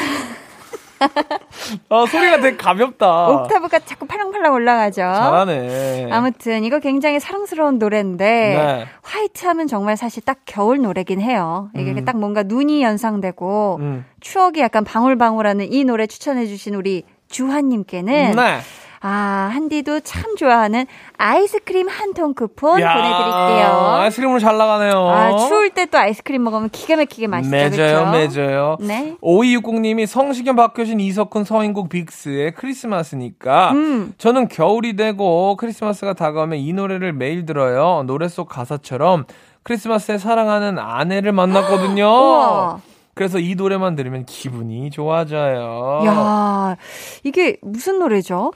Speaker 2: 아, 소리가 되게 가볍다.
Speaker 1: 옥타브가 자꾸 팔랑팔랑 올라가죠.
Speaker 2: 잘하네.
Speaker 1: 아무튼 이거 굉장히 사랑스러운 노래인데
Speaker 2: 네.
Speaker 1: 화이트 하면 정말 사실 딱 겨울 노래긴 해요. 이게
Speaker 2: 음.
Speaker 1: 딱 뭔가 눈이 연상되고
Speaker 2: 음.
Speaker 1: 추억이 약간 방울방울하는 이 노래 추천해 주신 우리 주한님께는
Speaker 2: 네.
Speaker 1: 아 한디도 참 좋아하는 아이스크림 한 통 쿠폰
Speaker 2: 야,
Speaker 1: 보내드릴게요.
Speaker 2: 아이스크림으로 잘 나가네요.
Speaker 1: 아 추울 때 또 아이스크림 먹으면 기가 막히게 맛있죠.
Speaker 2: 매져요,
Speaker 1: 그쵸?
Speaker 2: 매져요.
Speaker 1: 네.
Speaker 2: 5260님이 성시경, 박효신, 이석훈, 서인국, 빅스의 크리스마스니까
Speaker 1: 음.
Speaker 2: 저는 겨울이 되고 크리스마스가 다가오면 이 노래를 매일 들어요. 노래 속 가사처럼 크리스마스에 사랑하는 아내를 만났거든요. 그래서 이 노래만 들으면 기분이 좋아져요.
Speaker 1: 야 이게 무슨 노래죠?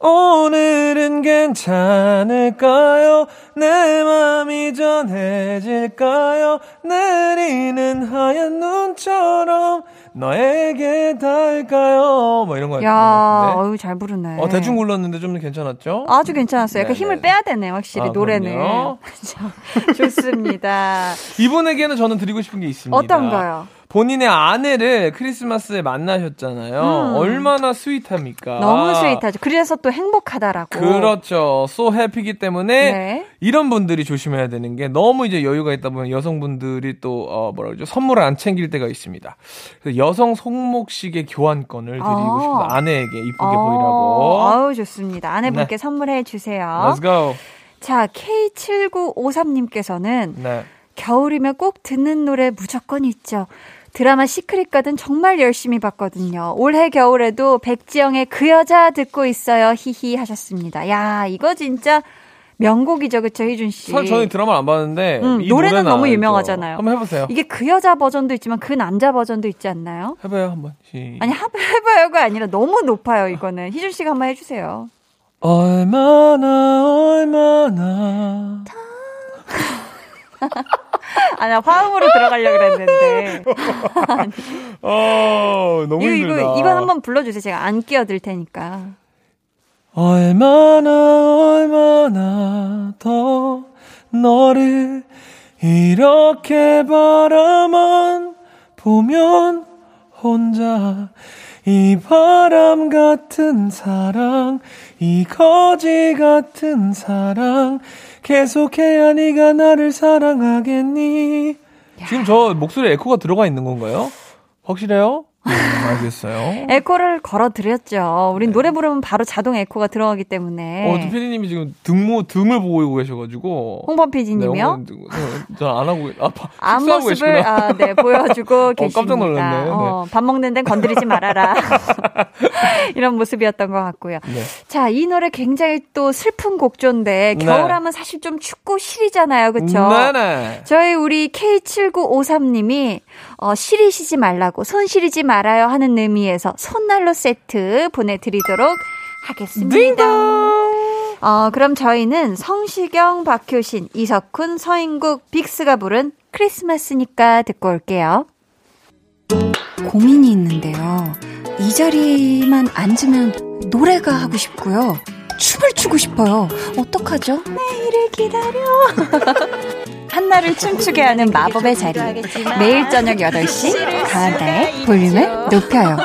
Speaker 2: 오늘은 괜찮을까요? 내 맘이 전해질까요? 내리는 하얀 눈처럼 너에게 닿을까요? 뭐 이런 거
Speaker 1: 야. 어유 잘 부르네.
Speaker 2: 어, 대충 굴렀는데 좀 괜찮았죠?
Speaker 1: 아주 괜찮았어요. 약간
Speaker 2: 네,
Speaker 1: 힘을
Speaker 2: 네.
Speaker 1: 빼야 되네, 확실히
Speaker 2: 아,
Speaker 1: 노래는. 좋습니다.
Speaker 2: 이분에게는 저는 드리고 싶은 게 있습니다.
Speaker 1: 어떤가요?
Speaker 2: 본인의 아내를 크리스마스에 만나셨잖아요.
Speaker 1: 음.
Speaker 2: 얼마나 스윗합니까?
Speaker 1: 너무 스윗하죠. 그래서 또 행복하다라고.
Speaker 2: 그렇죠. so happy이기 때문에
Speaker 1: 네.
Speaker 2: 이런 분들이 조심해야 되는 게 너무 이제 여유가 있다 보면 여성분들이 또 어, 뭐라 그러죠 선물을 안 챙길 때가 있습니다. 그래서 여성 손목시계 교환권을 드리고
Speaker 1: 아.
Speaker 2: 싶습니다. 아내에게 이쁘게
Speaker 1: 어,
Speaker 2: 보이라고.
Speaker 1: 아우, 좋습니다. 아내분께
Speaker 2: 네.
Speaker 1: 선물해 주세요.
Speaker 2: Let's go.
Speaker 1: 자, K7953님께서는
Speaker 2: 네.
Speaker 1: 겨울이면 꼭 듣는 노래 무조건 있죠. 드라마 시크릿 가든 정말 열심히 봤거든요. 올해 겨울에도 백지영의 그 여자 듣고 있어요. 히히 하셨습니다. 야, 이거 진짜 명곡이죠. 그쵸, 희준 씨?
Speaker 2: 사실 저는 드라마를 안 봤는데
Speaker 1: 음,
Speaker 2: 이
Speaker 1: 노래는 너무. 유명하잖아요.
Speaker 2: 한번 해보세요.
Speaker 1: 이게 그 여자 버전도 있지만 그 남자 버전도 있지 않나요?
Speaker 2: 해봐요 한번. 시...
Speaker 1: 아니, 하- 해봐요가 아니라 너무 높아요, 이거는. 희준 씨가 한번 해주세요.
Speaker 2: 얼마나 얼마나
Speaker 1: 아, 나 화음으로 들어가려고 그랬는데.
Speaker 2: 어 너무
Speaker 1: 이거,
Speaker 2: 힘들다.
Speaker 1: 이거, 이거 한번 불러 주세요. 제가 안 끼어들 테니까.
Speaker 2: 얼마나 얼마나 더 너를 이렇게 바라만 보면 혼자 이 바람 같은 사랑 이 거지 같은 사랑 계속해야 네가 나를 사랑하겠니 지금 저 목소리에 에코가 들어가 있는 건가요? 확실해요? 음, 알겠어요.
Speaker 1: 에코를 걸어드렸죠. 우린 노래 부르면 바로 자동 에코가 들어가기 때문에.
Speaker 2: 네. 어, 또 피디님이 지금 등모, 등을 보고 계셔가지고.
Speaker 1: 홍범 PD님이요?
Speaker 2: 전안 하고, 아, 파-
Speaker 1: 앞모습을
Speaker 2: 계시구나.
Speaker 1: 아, 네, 보여주고 계십니다.
Speaker 2: 깜짝 놀랐네. 네.
Speaker 1: 어, 밥 먹는 데는 건드리지 말아라. 이런 모습이었던 것 같고요.
Speaker 2: 네.
Speaker 1: 자, 이 노래 굉장히 또 슬픈 곡조인데
Speaker 2: 네.
Speaker 1: 겨울하면 사실 좀 춥고 시리잖아요. 그쵸?
Speaker 2: 네네.
Speaker 1: 저희 우리 K7953님이 어, 시리시지 말라고 손 시리지 말아요 하는 의미에서 손난로 세트 보내드리도록 하겠습니다. 어, 그럼 저희는 성시경, 박효신, 이석훈, 서인국, 빅스가 부른 크리스마스니까 듣고 올게요. 고민이 있는데요. 이 자리만 앉으면 노래가 하고 싶고요. 춤을 추고 싶어요. 어떡하죠? 내일을 기다려. 한나를 춤추게 하는 마법의 자리. 매일 저녁 8시 강한나의 볼륨을 높여요.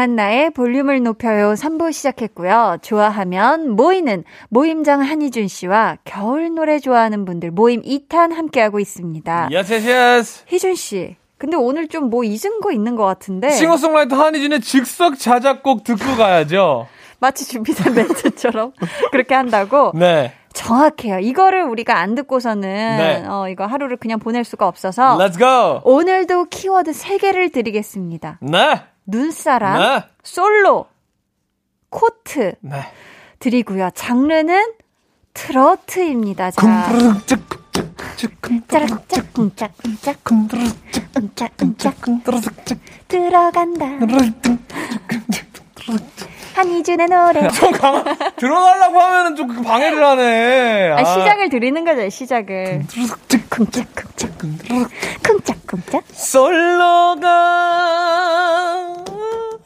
Speaker 1: 강한나의 볼륨을 높여요 3부 시작했고요. 좋아하면 모이는 모임장 한희준 씨와 겨울 노래 좋아하는 분들 모임 2탄 함께하고 있습니다.
Speaker 2: Yes yes yes.
Speaker 1: 희준 씨. 근데 오늘 좀 뭐 잊은 거 있는 것 같은데.
Speaker 2: 싱어송라이터 한희준의 즉석 자작곡 듣고 가야죠.
Speaker 1: 마치 준비된 멘트처럼 그렇게 한다고.
Speaker 2: 네.
Speaker 1: 정확해요. 이거를 우리가 안 듣고서는
Speaker 2: 네.
Speaker 1: 어, 이거 하루를 그냥 보낼 수가 없어서
Speaker 2: Let's go.
Speaker 1: 오늘도 키워드 3개를 드리겠습니다.
Speaker 2: 네.
Speaker 1: 눈사람,
Speaker 2: 네.
Speaker 1: 솔로, 코트
Speaker 2: 네.
Speaker 1: 드리고요. 장르는 트로트입니다. 자, 들어간다. 한이준의 노래.
Speaker 2: 좀 강, 들어가려고 하면은 좀 방해를 하네.
Speaker 1: 아, 시작을 드리는 거죠, 시작을. 쿵짝 쿵짝 쿵짝 쿵짝
Speaker 2: 솔로가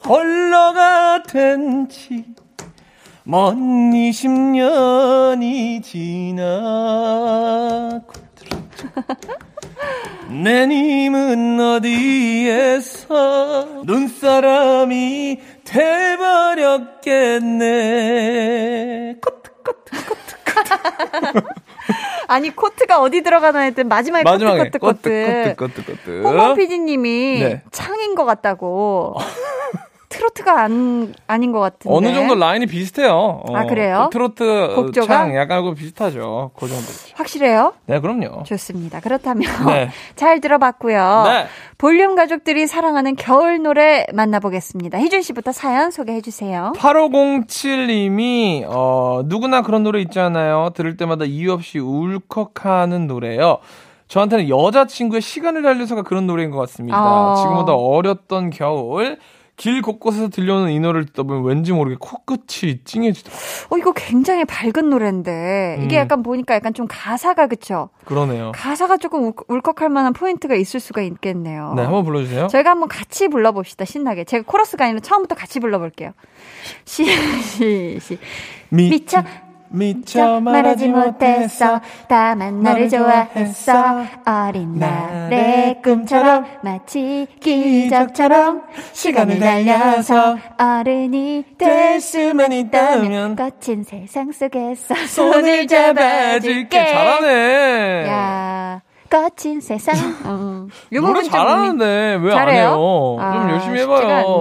Speaker 2: 홀로가 된지 먼 20년이 지나고 내 님은 어디에서 눈사람이 돼버렸겠네
Speaker 1: 아니 코트가 어디 들어가나 했더니 마지막에,
Speaker 2: 마지막에
Speaker 1: 코트 코트 코트.
Speaker 2: 꼬뜨 꼬뜨 꼬뜨
Speaker 1: 호모 PD님이
Speaker 2: 네.
Speaker 1: 창인 것 같다고. 트로트가 안 아닌 것 같은데.
Speaker 2: 어느 정도 라인이 비슷해요. 어,
Speaker 1: 아, 그래요?
Speaker 2: 트로트
Speaker 1: 곡조가?
Speaker 2: 창 약간 그 비슷하죠. 그 정도.
Speaker 1: 확실해요?
Speaker 2: 네, 그럼요.
Speaker 1: 좋습니다. 그렇다면
Speaker 2: 네.
Speaker 1: 잘 들어봤고요.
Speaker 2: 네.
Speaker 1: 볼륨 가족들이 사랑하는 겨울 노래 만나보겠습니다. 희준 씨부터 사연 소개해 주세요.
Speaker 2: 8507님이 어 누구나 그런 노래 있잖아요. 들을 때마다 이유 없이 울컥하는 노래요. 저한테는 여자친구의 시간을 달려서가 그런 노래인 것 같습니다.
Speaker 1: 어.
Speaker 2: 지금보다 어렸던 겨울 길 곳곳에서 들려오는 이 노래를 듣다 보면 왠지 모르게 코끝이 찡해지더라고요.
Speaker 1: 어 이거 굉장히 밝은 노래인데 이게
Speaker 2: 음.
Speaker 1: 약간 보니까 약간 좀 가사가 그쵸?
Speaker 2: 그러네요.
Speaker 1: 가사가 조금 울, 울컥할 만한 포인트가 있을 수가 있겠네요.
Speaker 2: 네, 한번 불러주세요.
Speaker 1: 저희가 한번 같이 불러봅시다. 신나게. 제가 코러스가 아니라 처음부터 같이 불러볼게요. 시, 시, 시. 미쳐,
Speaker 2: 미쳐
Speaker 1: 말하지 못했어. 다만 너를 좋아했어. 어린 날의 꿈처럼 마치 기적처럼 시간을 달려서 어른이 될 수만 있다면 거친 세상 속에서 손을 잡아줄게.
Speaker 2: 잘하네.
Speaker 1: 야, 거친 세상. 음. 요
Speaker 2: 노래 잘하는데 왜 안?
Speaker 1: 해요? 아,
Speaker 2: 좀 열심히 해봐요.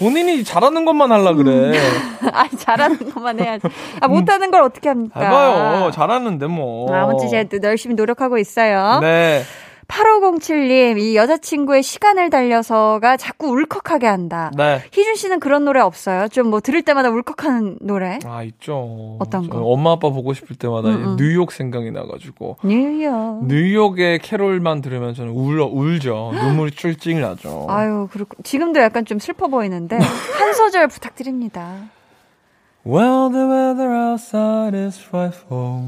Speaker 2: 본인이 잘하는 것만 하려 그래.
Speaker 1: 아니 잘하는 것만 해야지. 아 못하는 걸 어떻게 합니까?
Speaker 2: 해봐요. 잘하는데 뭐.
Speaker 1: 아무튼 제가 또 열심히 노력하고 있어요.
Speaker 2: 네.
Speaker 1: 8507님, 이 여자친구의 시간을 달려서가 자꾸 울컥하게 한다.
Speaker 2: 네.
Speaker 1: 희준 씨는 그런 노래 없어요? 좀 뭐 들을 때마다 울컥하는 노래?
Speaker 2: 아 있죠.
Speaker 1: 어떤
Speaker 2: 저
Speaker 1: 거?
Speaker 2: 엄마 아빠 보고 싶을 때마다
Speaker 1: 음, 음.
Speaker 2: 뉴욕 생각이 나가지고
Speaker 1: 뉴욕.
Speaker 2: 뉴욕의 캐롤만 들으면 저는 울어 울죠. 눈물이 쫄쫄 나죠.
Speaker 1: 아유, 그렇고 지금도 약간 좀 슬퍼 보이는데 한 소절 부탁드립니다.
Speaker 2: Well, the weather outside is frightful.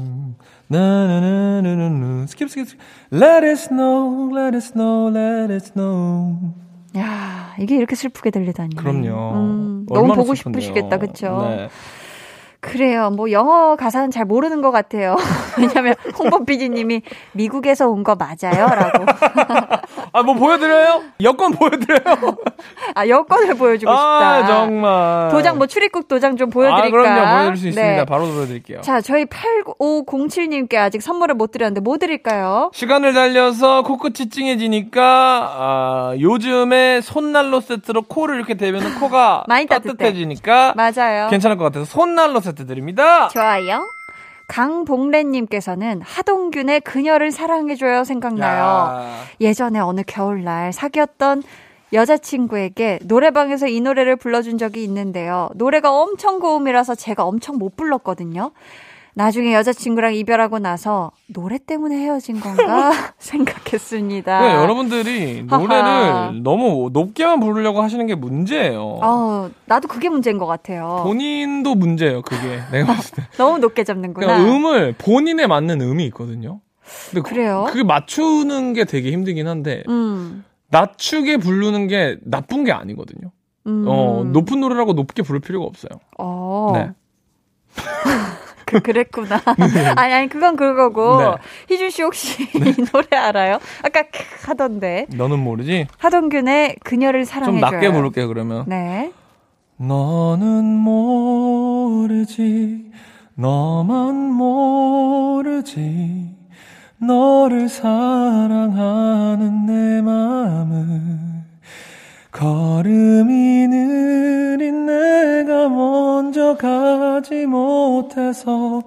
Speaker 2: Na. Skip, skip, skip. Let it snow, let it snow, let it snow.
Speaker 1: 야, 이게 이렇게 슬프게 들리다니.
Speaker 2: 그럼요.
Speaker 1: 음, 너무 보고. 싶으시겠다, 그쵸?
Speaker 2: 네.
Speaker 1: 그래요. 뭐 영어 가사는 잘 모르는 것 같아요. 왜냐면 홍범 PD님이 미국에서 온 거 맞아요? 라고.
Speaker 2: 아, 뭐 보여드려요? 여권 보여드려요?
Speaker 1: 아, 여권을 보여주고 싶다.
Speaker 2: 아, 정말.
Speaker 1: 도장, 뭐 출입국 도장 좀 보여드릴까?
Speaker 2: 아, 그럼요. 보여줄 수 있습니다.
Speaker 1: 네.
Speaker 2: 바로 보여드릴게요.
Speaker 1: 자, 저희 8507님께 아직 선물을 못 드렸는데 뭐 드릴까요?
Speaker 2: 시간을 달려서 코끝이 찡해지니까 아, 요즘에 손난로 세트로 코를 이렇게 대면 코가
Speaker 1: 많이 따뜻해.
Speaker 2: 따뜻해지니까
Speaker 1: 맞아요.
Speaker 2: 괜찮을 것 같아서 손난로 세트 드립니다.
Speaker 1: 좋아요. 강봉래님께서는 하동균의 그녀를 사랑해줘요 생각나요.
Speaker 2: 야.
Speaker 1: 예전에 어느 겨울날 사귀었던 여자친구에게 노래방에서 이 노래를 불러준 적이 있는데요. 노래가 엄청 고음이라서 제가 엄청 못 불렀거든요. 나중에 여자친구랑 이별하고 나서 노래 때문에 헤어진 건가 생각했습니다.
Speaker 2: 네, 여러분들이. 노래를 너무 높게만 부르려고 하시는 게 문제예요.
Speaker 1: 어, 나도 그게 문제인 것 같아요.
Speaker 2: 본인도 문제예요, 그게. 내가 봤을 때.
Speaker 1: 너무 높게 잡는구나.
Speaker 2: 그러니까 음을 본인에 맞는 음이 있거든요. 근데 그-
Speaker 1: 그래요?
Speaker 2: 그 게 맞추는 게 되게 힘들긴 한데
Speaker 1: 음,
Speaker 2: 낮추게 부르는 게 나쁜 게 아니거든요.
Speaker 1: 음.
Speaker 2: 어, 높은 노래라고 높게 부를 필요가 없어요.
Speaker 1: 어.
Speaker 2: 네.
Speaker 1: 그, 그랬구나. 아니, 아니, 그건 그거고.
Speaker 2: 네.
Speaker 1: 희준 씨 혹시 이 노래 알아요? 아까 크 하던데.
Speaker 2: 너는 모르지?
Speaker 1: 하동균의 그녀를
Speaker 2: 좀
Speaker 1: 사랑해줘요.
Speaker 2: 낮게 부를게요, 그러면.
Speaker 1: 네.
Speaker 2: 너는 모르지, 너만 모르지, 너를 사랑하는 내 마음을. 걸음이 느린 내가 먼저 가지 못해서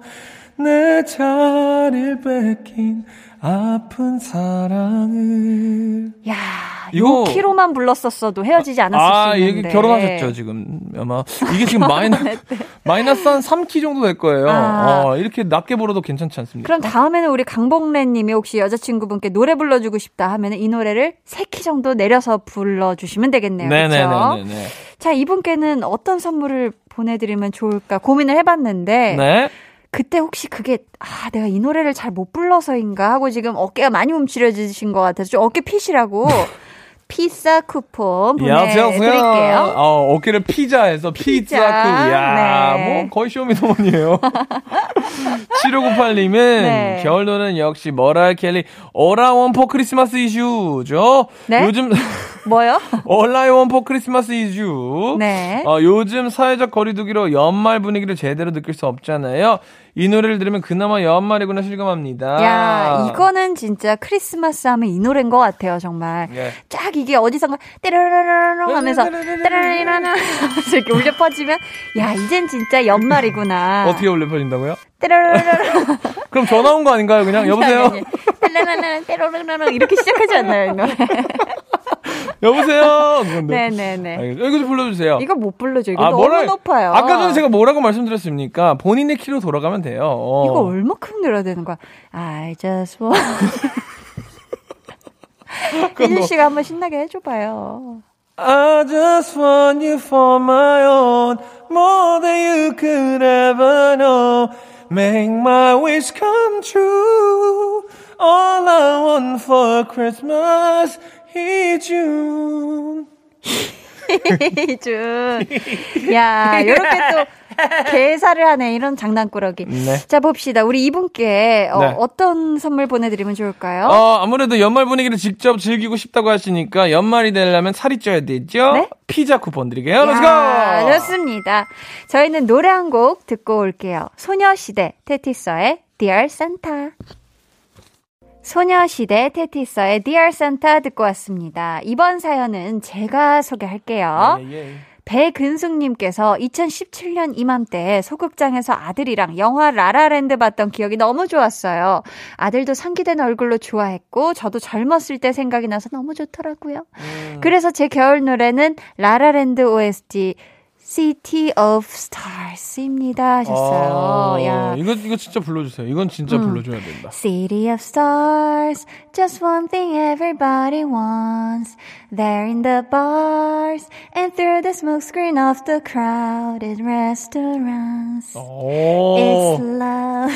Speaker 2: 내 자리를 뺏긴 아픈 사랑을.
Speaker 1: 야,
Speaker 2: 이거-
Speaker 1: 요 키로만 불렀었어도 헤어지지 않았을
Speaker 2: 아,
Speaker 1: 수 있는데.
Speaker 2: 이게 결혼하셨죠, 지금. 아마. 이게 지금 마이너, 마이너스 한 3키 정도 될 거예요.
Speaker 1: 아.
Speaker 2: 어, 이렇게 낮게 불어도 괜찮지 않습니까?
Speaker 1: 그럼 다음에는 우리 강복래 님이 혹시 여자친구분께 노래 불러주고 싶다 하면 이 노래를 3키 정도 내려서 불러주시면 되겠네요.
Speaker 2: 네네네네.
Speaker 1: 자, 이분께는 어떤 선물을 보내드리면 좋을까 고민을 해봤는데
Speaker 2: 네.
Speaker 1: 그때 혹시 그게 아 내가 이 노래를 잘 못 불러서인가 하고 지금 어깨가 많이 움츠려지신 것 같아서 좀 어깨 피시라고 피자 쿠폰 보내드릴게요.
Speaker 2: 어, 어깨를 피자해서 피자,
Speaker 1: 피자.
Speaker 2: 그, 야
Speaker 1: 네.
Speaker 2: 뭐, 거의 쇼미더머니에요. 7598님은,
Speaker 1: 네.
Speaker 2: 겨울 노래는 역시 머라이 켈리, 어라원 포 크리스마스 이슈죠.
Speaker 1: 네?
Speaker 2: 요즘,
Speaker 1: 뭐요?
Speaker 2: All I Want for Christmas Is You.
Speaker 1: 네.
Speaker 2: 어, 요즘 사회적 거리두기로 연말 분위기를 제대로 느낄 수 없잖아요. 이 노래를 들으면 그나마 연말이구나 실감합니다.
Speaker 1: 야, 이거는 진짜 크리스마스 하면 이 노래인 것 같아요, 정말.
Speaker 2: 예.
Speaker 1: 쫙 이게 어디선가 떼르르르르 하면서 떼르르르르 하면서 이렇게 울려 퍼지면 야, 이젠 진짜 연말이구나.
Speaker 2: 어떻게 올려 퍼진다고요? 그럼 전화 온 거 아닌가요? 그냥 여보세요.
Speaker 1: 떼르르르 이렇게 시작하지 않나요, 이 노래?
Speaker 2: 여보세요. 그건데.
Speaker 1: 네네네.
Speaker 2: 알겠습니다. 이거 좀 불러주세요.
Speaker 1: 이거 못 불러줘. 이거
Speaker 2: 아,
Speaker 1: 너무
Speaker 2: 뭐라-
Speaker 1: 높아요.
Speaker 2: 아까 전에 제가 뭐라고 말씀드렸습니까? 본인의 키로 돌아가면 돼요. 어.
Speaker 1: 이거 얼마큼 늘어야 되는 거야? I just want. 희준 씨가 한번 신나게 해줘봐요.
Speaker 2: I just want you for my own, more than you could ever know. Make my wish come true. All I want for Christmas you.
Speaker 1: 희준. 야, 요렇게 또 개사를 하네. 이런 장난꾸러기.
Speaker 2: 네.
Speaker 1: 자, 봅시다. 우리 이분께 어,
Speaker 2: 네.
Speaker 1: 어떤 선물 보내드리면 좋을까요?
Speaker 2: 어, 아무래도 연말 분위기를 직접 즐기고 싶다고 하시니까 연말이 되려면 살이 쪄야 되죠?
Speaker 1: 네?
Speaker 2: 피자 쿠폰 드릴게요. Go!
Speaker 1: 좋습니다. 저희는 노래 한 곡 듣고 올게요. 소녀시대 테티서의 Dear Santa. 소녀시대 테티서의 Dear Santa 듣고 왔습니다. 이번 사연은 제가 소개할게요.
Speaker 2: 예, 예.
Speaker 1: 배근숙님께서 2017년 이맘때 소극장에서 아들이랑 영화 라라랜드 봤던 기억이 너무 좋았어요. 아들도 상기된 얼굴로 좋아했고, 저도 젊었을 때 생각이 나서 너무 좋더라고요. 그래서 제 겨울 노래는 라라랜드 OST City of Stars입니다 하셨어요.
Speaker 2: 아,
Speaker 1: 야.
Speaker 2: 이거, 이거 진짜 불러주세요. 이건 진짜 불러줘야 된다.
Speaker 1: City of stars, just one thing everybody wants. There in the bars and through the smoke screen of the crowded restaurants.
Speaker 2: 오.
Speaker 1: It's love.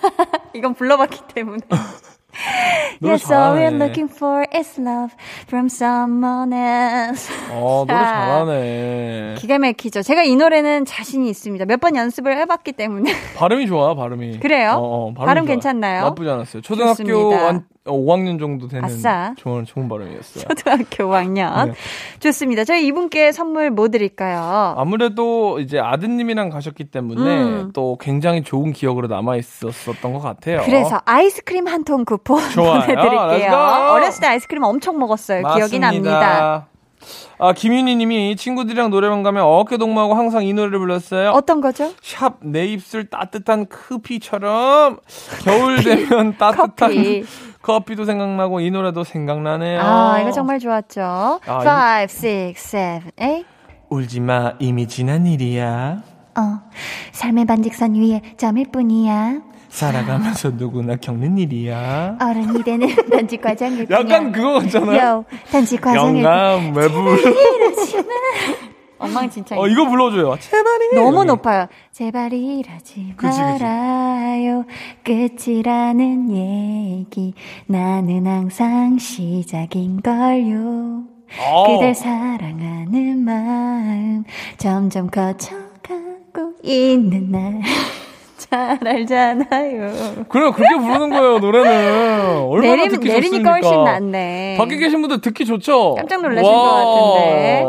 Speaker 1: 이건 불러봤기 때문에. Yes, all we're looking for is love from someone else.
Speaker 2: 어, 노래
Speaker 1: 자,
Speaker 2: 잘하네.
Speaker 1: 기가 막히죠. 제가 이 노래는 자신이 있습니다. 몇 번 연습을 해봤기 때문에.
Speaker 2: 발음이 좋아, 발음이.
Speaker 1: 그래요?
Speaker 2: 어, 어, 발음 좋아.
Speaker 1: 괜찮나요?
Speaker 2: 나쁘지 않았어요. 초등학교. 한 5학년 정도 되는
Speaker 1: 아싸.
Speaker 2: 좋은, 좋은 발음이었어요.
Speaker 1: 초등학교 5학년.
Speaker 2: 네.
Speaker 1: 좋습니다. 저희 이분께 선물 뭐 드릴까요?
Speaker 2: 아무래도 이제 아드님이랑 가셨기 때문에
Speaker 1: 음.
Speaker 2: 또 굉장히 좋은 기억으로 남아 있었었던 것 같아요.
Speaker 1: 그래서 아이스크림 한 통 쿠폰. 보내드릴게요. 어렸을 때 아이스크림 엄청 먹었어요. 기억이 납니다.
Speaker 2: 맞습니다. 아, 김윤희 님이 친구들이랑 노래방 가면 어깨 동무하고 항상 이 노래를 불렀어요.
Speaker 1: 어떤 거죠?
Speaker 2: 샵 내 입술 따뜻한 커피처럼 겨울 되면 따뜻한
Speaker 1: 커피.
Speaker 2: 커피도 생각나고 이 노래도 생각나네요.
Speaker 1: 아, 이거 정말 좋았죠.
Speaker 2: 아,
Speaker 1: 5, 6, 7, 8.
Speaker 2: 울지 마 이미 지난 일이야.
Speaker 4: 어, 삶의 반직선 위에 점일 뿐이야.
Speaker 2: 살아가면서 누구나 겪는 일이야.
Speaker 4: 어른이 되는 단지 과정일 뿐이야.
Speaker 2: 약간 그거 같잖아요.
Speaker 4: 요, 단지 과정일 뿐.
Speaker 2: 영감 외부.
Speaker 1: 엉망진창.
Speaker 2: 어 이거 불러줘요. 제발이.
Speaker 1: 너무. 높아요.
Speaker 4: 제발 이러지
Speaker 2: 그치.
Speaker 4: 말아요. 끝이라는 얘기. 나는 항상 시작인걸요.
Speaker 2: 어.
Speaker 4: 그댈 사랑하는 마음 점점 커져가고 있는 날 잘 알잖아요.
Speaker 2: 그래 그렇게 부르는 거예요 노래는. 얼마나
Speaker 1: 내리,
Speaker 2: 듣기
Speaker 1: 내리니까
Speaker 2: 좋습니까?
Speaker 1: 훨씬 낫네.
Speaker 2: 밖에 계신 분들 듣기 좋죠?
Speaker 1: 깜짝 놀라실 것 같은데.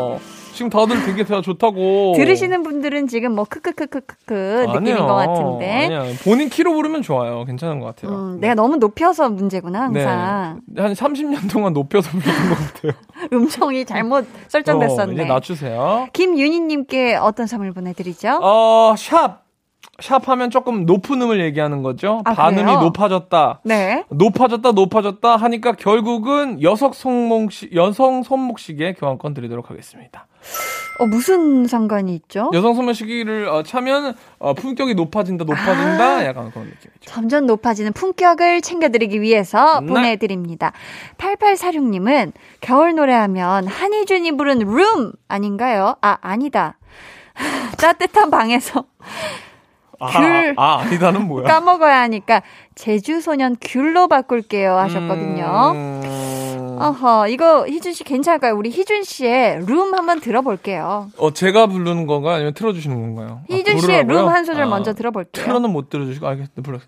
Speaker 2: 지금 다들 되게 다 좋다고.
Speaker 1: 들으시는 분들은 지금 뭐 크크크크크크 느낌인
Speaker 2: 아니에요.
Speaker 1: 것 같은데.
Speaker 2: 아니야. 본인 키로 부르면 좋아요. 괜찮은 것 같아요.
Speaker 1: 음, 내가 너무 높여서 문제구나
Speaker 2: 네.
Speaker 1: 항상.
Speaker 2: 한 30년 동안 높여서 부르는 것 같아요.
Speaker 1: 음정이 잘못 설정됐었네.
Speaker 2: 어, 이제 낮추세요.
Speaker 1: 김윤희님께 어떤 선물 보내드리죠?
Speaker 2: 어, 샵. 샵 하면 조금 높은 음을 얘기하는 거죠.
Speaker 1: 아,
Speaker 2: 반음이
Speaker 1: 그래요?
Speaker 2: 높아졌다.
Speaker 1: 네.
Speaker 2: 높아졌다, 높아졌다 하니까 결국은 여성 손목시, 여성 손목시계 교환권 드리도록 하겠습니다.
Speaker 1: 어, 무슨 상관이 있죠?
Speaker 2: 여성 손목시계를 어, 차면 어, 품격이 높아진다, 높아진다,
Speaker 1: 아.
Speaker 2: 약간 그런 느낌이죠.
Speaker 1: 점점 높아지는 품격을 챙겨드리기 위해서
Speaker 2: 네.
Speaker 1: 보내드립니다. 8846님은 겨울 노래하면 한희준이 부른 룸 아닌가요? 아, 아니다. 따뜻한 방에서
Speaker 2: 아,
Speaker 1: 귤.
Speaker 2: 아, 아니다는 뭐야?
Speaker 1: 까먹어야 하니까 제주소년 귤로 바꿀게요 하셨거든요.
Speaker 2: 음,
Speaker 1: 어허, 이거 희준 씨 괜찮을까요? 우리 희준 씨의 룸 한번 들어볼게요.
Speaker 2: 어, 제가 부르는 건가요? 아니면 틀어주시는 건가요? 아,
Speaker 1: 희준 씨의
Speaker 2: 부르라고요?
Speaker 1: 룸한 소절
Speaker 2: 아,
Speaker 1: 먼저 들어볼게요.
Speaker 2: 틀어는 못 들어주시고, 알겠습니다. 불러.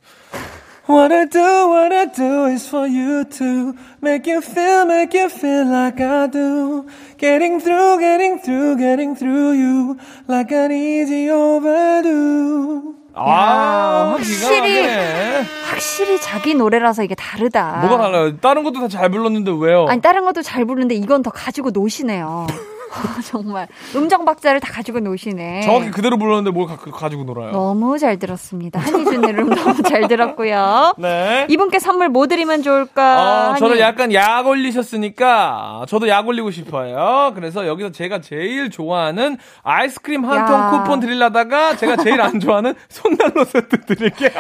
Speaker 2: What I do, what I do is for you to make you feel, make you feel like I do. Getting through, getting through, getting through you like an easy overdue. 아,
Speaker 1: 확실히.
Speaker 2: 막히네.
Speaker 1: 확실히 자기 노래라서 이게 다르다.
Speaker 2: 뭐가 달라요? 다른 것도 다 잘 불렀는데 왜요?
Speaker 1: 아니 다른 것도 잘 부르는데 이건 더 가지고 노시네요. 정말 음정 박자를 다 가지고 노시네.
Speaker 2: 정확히 그대로 불렀는데 뭘 가, 가지고 놀아요?
Speaker 1: 너무 잘 들었습니다. 한희준의 룸 너무 잘 들었고요.
Speaker 2: 네.
Speaker 1: 이분께 선물 뭐 드리면 좋을까?
Speaker 2: 어, 저는 약간 약 올리셨으니까 저도 약 올리고 싶어요. 그래서 여기서 제가 제일 좋아하는 아이스크림 한
Speaker 1: 야.
Speaker 2: 통 쿠폰 드리려다가 제가 제일 안 좋아하는 손난로 세트 드릴게요.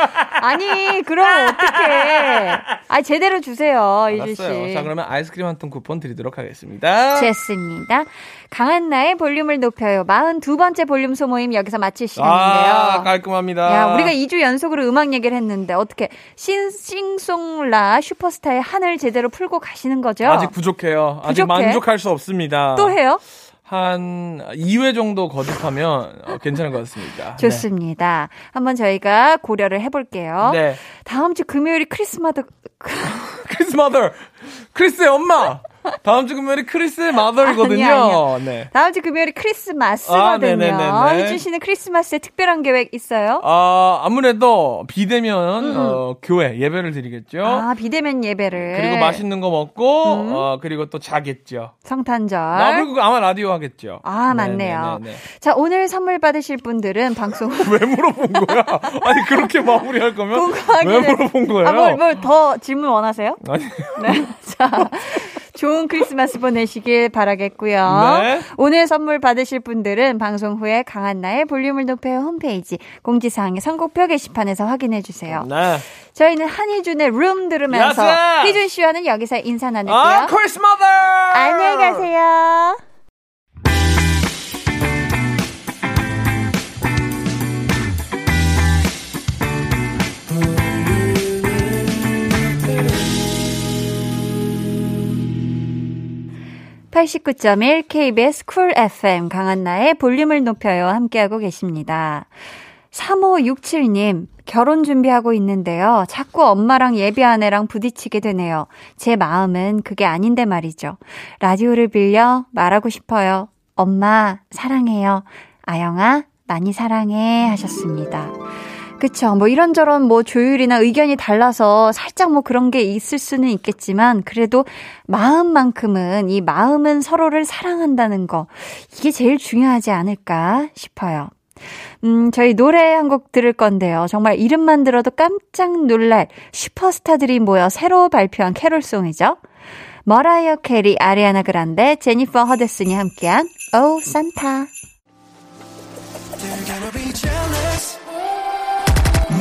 Speaker 1: 아니 그럼 어떡해? 아 제대로 주세요, 이주 씨.
Speaker 2: 자, 그러면 아이스크림 한 통 쿠폰 드리도록 하겠습니다.
Speaker 1: 좋습니다. 강한 나의 볼륨을 높여요. 42번째 볼륨 소모임 여기서 마칠
Speaker 2: 아,
Speaker 1: 시간인데요.
Speaker 2: 깔끔합니다.
Speaker 1: 야, 우리가 2주 연속으로 음악 얘기를 했는데 어떻게 싱싱송라 슈퍼스타의 한을 제대로 풀고 가시는 거죠?
Speaker 2: 아직 부족해요. 아직
Speaker 1: 부족해?
Speaker 2: 만족할 수 없습니다.
Speaker 1: 또 해요?
Speaker 2: 한 2회 정도 거듭하면 어, 괜찮을 것 같습니다.
Speaker 1: 좋습니다. 한번 저희가 고려를 해볼게요.
Speaker 2: 네. 네.
Speaker 1: 다음 주 금요일이 크리스마스
Speaker 2: 크리스 mother. 크리스의 엄마. 다음 주 금요일이 크리스의 mother이거든요.
Speaker 1: 아니야.
Speaker 2: 네.
Speaker 1: 다음 주 금요일이
Speaker 2: 아,
Speaker 1: 크리스마스거든요.
Speaker 2: 네네네네.
Speaker 1: 희준 씨는 크리스마스에 특별한 계획 있어요?
Speaker 2: 아, 아무래도 비대면 어, 교회 예배를 드리겠죠.
Speaker 1: 음. 아, 비대면 예배를.
Speaker 2: 그리고 맛있는 거 먹고
Speaker 1: 음.
Speaker 2: 어, 그리고 또 자겠죠.
Speaker 1: 성탄절.
Speaker 2: 아, 그리고 아마 라디오 하겠죠.
Speaker 1: 아, 맞네요.
Speaker 2: 네네네네.
Speaker 1: 자, 오늘 선물 받으실 분들은 방송
Speaker 2: 왜 물어본 거야? 아니 그렇게 마무리할 거면
Speaker 1: 궁금하긴
Speaker 2: 왜
Speaker 1: 해.
Speaker 2: 물어본 거예요?
Speaker 1: 아, 뭘, 뭘 더 질문 원하세요?
Speaker 2: 아니
Speaker 1: 네. 자, 좋은 크리스마스 보내시길 바라겠고요.
Speaker 2: 네.
Speaker 1: 오늘 선물 받으실 분들은 방송 후에 강한나의 볼륨을 높여 홈페이지 공지사항의 선곡표 게시판에서 확인해 주세요.
Speaker 2: 네.
Speaker 1: 저희는 한희준의 룸 들으면서! 희준 씨와는 여기서 인사 나눌게요.
Speaker 2: 아, 크리스 mother.
Speaker 1: 안녕히 가세요. 89.1 KBS 쿨 FM 강한나의 볼륨을 높여요 함께하고 계십니다. 3567님, 결혼 준비하고 있는데요. 자꾸 엄마랑 예비 아내랑 부딪히게 되네요. 제 마음은 그게 아닌데 말이죠. 라디오를 빌려 말하고 싶어요. 엄마, 사랑해요. 아영아, 많이 사랑해. 하셨습니다. 그쵸. 뭐 이런저런 뭐 조율이나 의견이 달라서 살짝 뭐 그런 게 있을 수는 있겠지만 그래도 마음만큼은 이 마음은 서로를 사랑한다는 거 이게 제일 중요하지 않을까 싶어요. 음, 저희 노래 한 곡 들을 건데요. 정말 이름만 들어도 깜짝 놀랄 슈퍼스타들이 모여 새로 발표한 캐롤송이죠. 머라이어 캐리, 아리아나 그란데, 제니퍼 허드슨이 함께한 Oh Santa.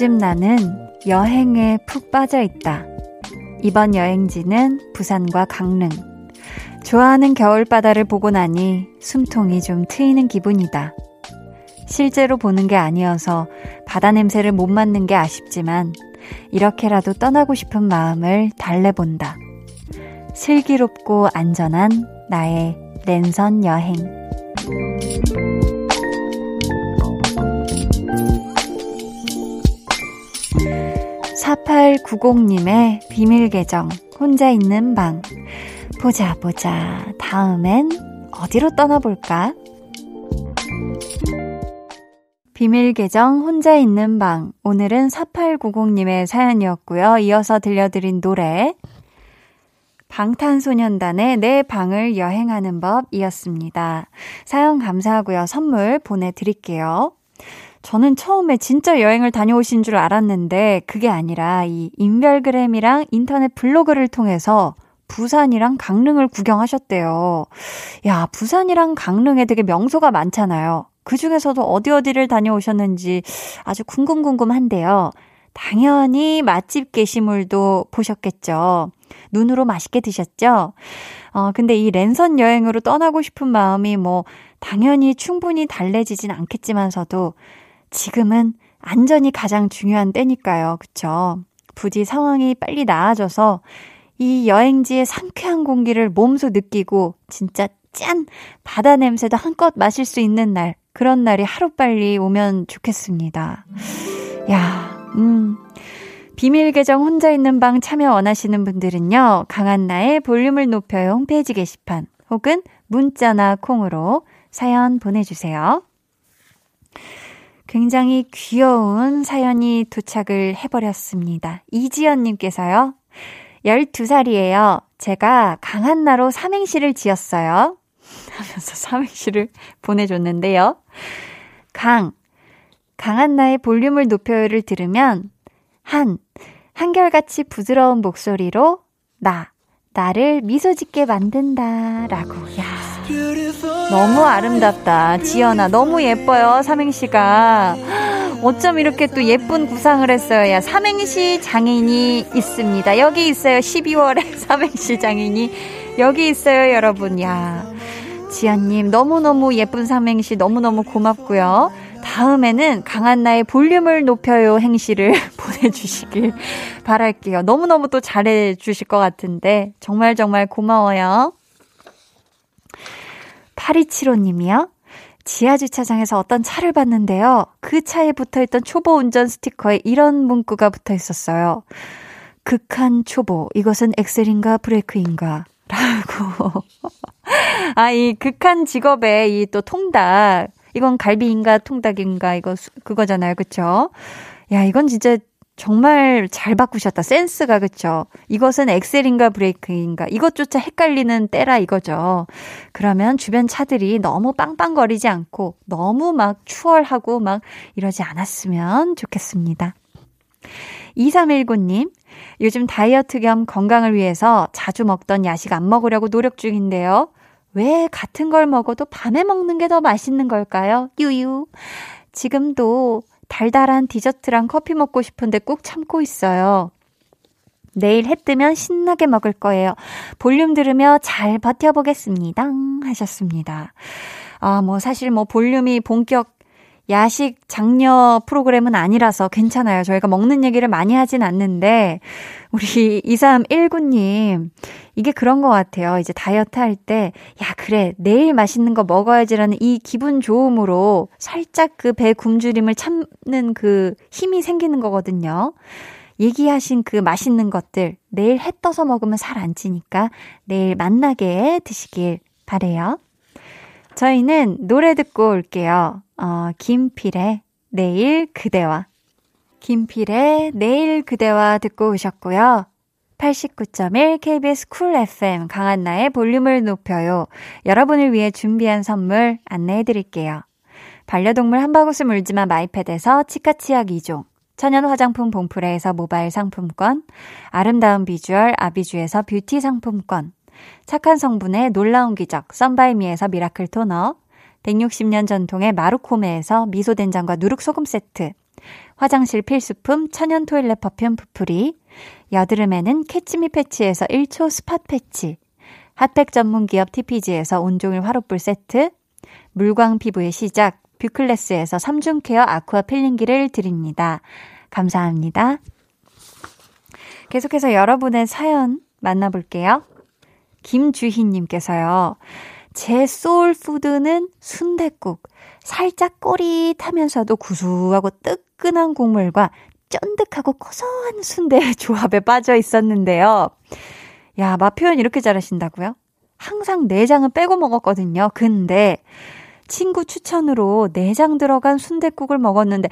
Speaker 6: 요.
Speaker 1: 요즘 나는 여행에 푹 빠져 있다. 이번 여행지는 부산과 강릉. 좋아하는 겨울바다를 보고 나니 숨통이 좀 트이는 기분이다. 실제로 보는 게 아니어서 바다 냄새를 못 맡는 게 아쉽지만 이렇게라도 떠나고 싶은 마음을 달래본다. 슬기롭고 안전한 나의 랜선 여행. 4890님의 비밀 계정, 혼자 있는 방. 보자, 보자. 다음엔 어디로 떠나볼까? 비밀 계정 혼자 있는 방. 오늘은 4890님의 사연이었고요. 이어서 들려드린 노래. 방탄소년단의 내 방을 여행하는 법이었습니다. 사연 감사하고요. 선물 보내드릴게요. 저는 처음에 진짜 여행을 다녀오신 줄 알았는데 그게 아니라 이 인별그램이랑 인터넷 블로그를 통해서 부산이랑 강릉을 구경하셨대요. 야, 부산이랑 강릉에 되게 명소가 많잖아요. 그 중에서도 어디 어디를 다녀오셨는지 아주 궁금궁금한데요. 당연히 맛집 게시물도 보셨겠죠. 눈으로 맛있게 드셨죠? 어, 근데 이 랜선 여행으로 떠나고 싶은 마음이 뭐, 당연히 충분히 달래지진 않겠지만서도 지금은 안전이 가장 중요한 때니까요. 그쵸? 부디 상황이 빨리 나아져서 이 여행지의 상쾌한 공기를 몸소 느끼고 진짜 짠! 바다 냄새도 한껏 마실 수 있는 날, 그런 날이 하루빨리 오면 좋겠습니다. 야, 음. 비밀 계정 혼자 있는 방 참여 원하시는 분들은요, 강한 나의 볼륨을 높여요 홈페이지 게시판 혹은 문자나 콩으로 사연 보내주세요. 굉장히 귀여운 사연이 도착을 해버렸습니다. 이지연님께서요. 12살이에요. 제가 강한나로 삼행시를 지었어요. 하면서 삼행시를 보내줬는데요. 강. 강한나의 볼륨을 높여요를 들으면 한. 한결같이 부드러운 목소리로 나. 나를 미소 짓게 만든다. 라고. 야 너무 아름답다. 지연아, 너무 예뻐요. 삼행시가. 어쩜 이렇게 또 예쁜 구상을 했어요. 야, 삼행시 장인이 있습니다. 여기 있어요. 12월에 삼행시 장인이 여기 있어요, 여러분. 야. 지연님, 너무너무 예쁜 삼행시 너무너무 고맙고요. 다음에는 강한나의 볼륨을 높여요 행시를 보내주시길 바랄게요. 너무너무 또 잘해주실 것 같은데, 정말 정말 고마워요. 8275님이요. 지하주차장에서 어떤 차를 봤는데요. 그 차에 붙어 있던 초보 운전 스티커에 이런 문구가 붙어 있었어요. 극한 초보. 이것은 엑셀인가 브레이크인가? 라고. 아, 이 극한 직업에 이또 통닭. 이건 갈비인가 통닭인가? 이거, 그거잖아요. 그쵸? 야, 이건 진짜 정말 잘 바꾸셨다. 센스가, 그쵸? 이것은 엑셀인가 브레이크인가. 이것조차 헷갈리는 때라 이거죠. 그러면 주변 차들이 너무 빵빵거리지 않고 너무 막 추월하고 막 이러지 않았으면 좋겠습니다. 2319님, 요즘 다이어트 겸 건강을 위해서 자주 먹던 야식 안 먹으려고 노력 중인데요. 왜 같은 걸 먹어도 밤에 먹는 게 더 맛있는 걸까요? 유유. 지금도 달달한 디저트랑 커피 먹고 싶은데 꾹 참고 있어요. 내일 해 뜨면 신나게 먹을 거예요. 볼륨 들으며 잘 버텨보겠습니다. 하셨습니다. 아, 뭐, 사실 뭐, 볼륨이 본격 야식 장려 프로그램은 아니라서 괜찮아요. 저희가 먹는 얘기를 많이 하진 않는데, 우리 2319님, 이게 그런 것 같아요. 이제 다이어트 할 때, 야, 그래, 내일 맛있는 거 먹어야지라는 이 기분 좋음으로 살짝 그 배 굶주림을 참는 그 힘이 생기는 거거든요. 얘기하신 그 맛있는 것들, 내일 해 떠서 먹으면 살 안 찌니까 내일 만나게 드시길 바래요. 저희는 노래 듣고 올게요. 어, 김필의 내일 그대와. 김필의 내일 그대와 듣고 오셨고요. 89.1 KBS 쿨 FM 강한나의 볼륨을 높여요. 여러분을 위해 준비한 선물 안내해 드릴게요. 반려동물 한바구스 물지마 마이패드에서 치카치약 2종, 천연 화장품 봉프레에서 모바일 상품권, 아름다운 비주얼 아비주에서 뷰티 상품권, 착한 성분의 놀라운 기적 썬바이미에서 미라클 토너, 160년 전통의 마루코메에서 미소된장과 누룩소금 세트, 화장실 필수품 천연 toilet perfume 푸풀이, 여드름에는 캐치미 패치에서 1초 spot 패치, 핫팩 전문 기업 TPG에서 온종일 화롯불 세트, 물광 피부의 시작 뷰클래스에서 3중 케어 아쿠아 필링기를 드립니다. 감사합니다. 계속해서 여러분의 사연 만나볼게요. 김주희님께서요. 제 soul food는 순댓국. 살짝 꼬릿하면서도 구수하고 뜨끈한 국물과 쫀득하고 고소한 순대의 조합에 빠져 있었는데요. 야, 맛 표현 이렇게 잘하신다고요? 항상 내장은 빼고 먹었거든요. 근데 친구 추천으로 내장 들어간 순댓국을 먹었는데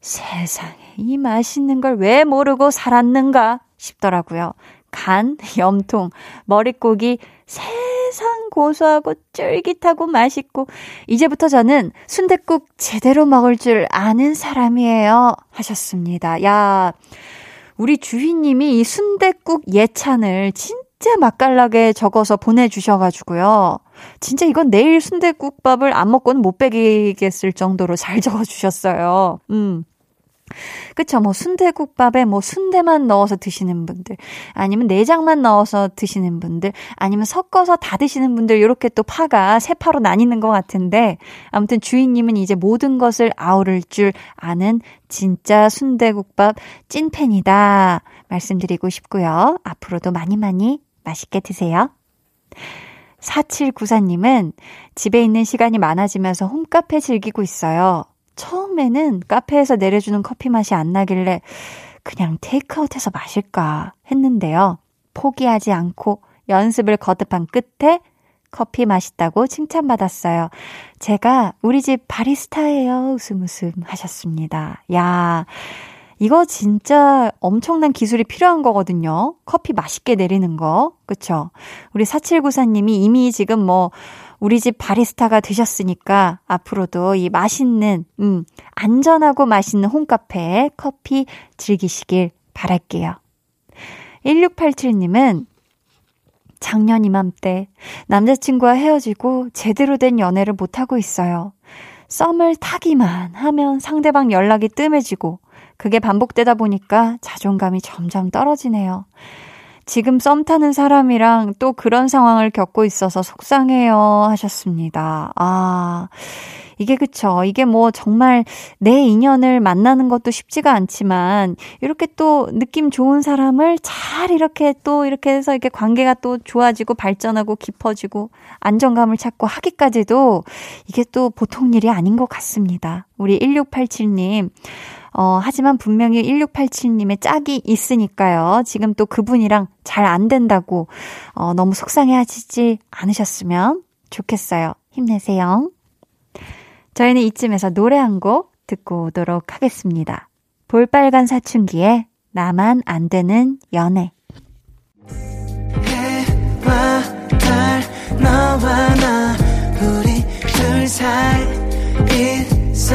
Speaker 1: 세상에 이 맛있는 걸 왜 모르고 살았는가 싶더라고요. 간, 염통, 머릿고기 세상 고소하고 쫄깃하고 맛있고 이제부터 저는 순댓국 제대로 먹을 줄 아는 사람이에요 하셨습니다. 야, 우리 주희님이 이 순댓국 예찬을 진짜 맛깔나게 적어서 보내주셔가지고요. 진짜 이건 내일 순댓국밥을 안 먹고는 못 빼기겠을 정도로 잘 적어주셨어요. 음. 그쵸. 뭐 순대국밥에 뭐 순대만 넣어서 드시는 분들, 아니면 내장만 넣어서 드시는 분들, 아니면 섞어서 다 드시는 분들, 이렇게 또 파가 세 파로 나뉘는 것 같은데, 아무튼 주인님은 이제 모든 것을 아우를 줄 아는 진짜 순대국밥 찐팬이다. 말씀드리고 싶고요. 앞으로도 많이 많이 맛있게 드세요. 4794님은 집에 있는 시간이 많아지면서 홈카페 즐기고 있어요. 처음에는 카페에서 내려주는 커피 맛이 안 나길래 그냥 테이크아웃해서 마실까 했는데요. 포기하지 않고 연습을 거듭한 끝에 커피 맛있다고 칭찬받았어요. 제가 우리 집 바리스타예요. 웃음 웃음 하셨습니다. 야, 이거 진짜 엄청난 기술이 필요한 거거든요. 커피 맛있게 내리는 거. 그쵸? 우리 4794님이 이미 지금 뭐 우리 집 바리스타가 되셨으니까 앞으로도 이 맛있는, 음, 안전하고 맛있는 홈카페 커피 즐기시길 바랄게요. 1687님은 작년 이맘때 남자친구와 헤어지고 제대로 된 연애를 못하고 있어요. 썸을 타기만 하면 상대방 연락이 뜸해지고 그게 반복되다 보니까 자존감이 점점 떨어지네요. 지금 썸 타는 사람이랑 또 그런 상황을 겪고 있어서 속상해요 하셨습니다. 아, 이게 그쵸. 이게 뭐 정말 내 인연을 만나는 것도 쉽지가 않지만 이렇게 또 느낌 좋은 사람을 잘 이렇게 또 이렇게 해서 이렇게 관계가 또 좋아지고 발전하고 깊어지고 안정감을 찾고 하기까지도 이게 또 보통 일이 아닌 것 같습니다. 우리 1687님. 어, 하지만 분명히 1687님의 짝이 있으니까요. 지금 또 그분이랑 잘 안 된다고, 어, 너무 속상해 하시지 않으셨으면 좋겠어요. 힘내세요. 저희는 이쯤에서 노래 한 곡 듣고 오도록 하겠습니다. 볼빨간 사춘기에 나만 안 되는 연애.
Speaker 7: 해와 달 너와 나 우리 둘 사이 있어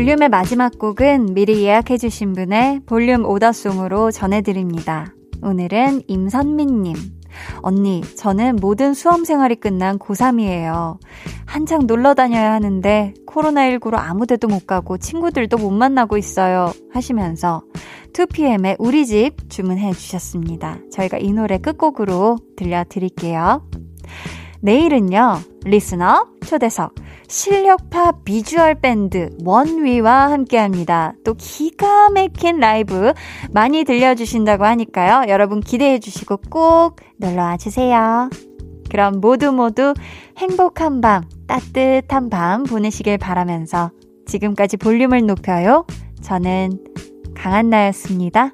Speaker 1: 볼륨의 마지막 곡은 미리 예약해주신 분의 볼륨 오더송으로 전해드립니다. 오늘은 임선민님. 언니, 저는 모든 수험 생활이 끝난 고3이에요. 한창 놀러 다녀야 하는데 코로나19로 아무 데도 못 가고 친구들도 못 만나고 있어요. 하시면서 2PM의 우리 집 주문해 주셨습니다. 저희가 이 노래 끝곡으로 들려드릴게요. 내일은요, 리스너 초대석 실력파 비주얼 밴드 원위와 함께 합니다. 또 기가 막힌 라이브 많이 들려주신다고 하니까요. 여러분 기대해 주시고 꼭 놀러 와 주세요. 그럼 모두 모두 행복한 밤, 따뜻한 밤 보내시길 바라면서 지금까지 볼륨을 높여요. 저는 강한나였습니다.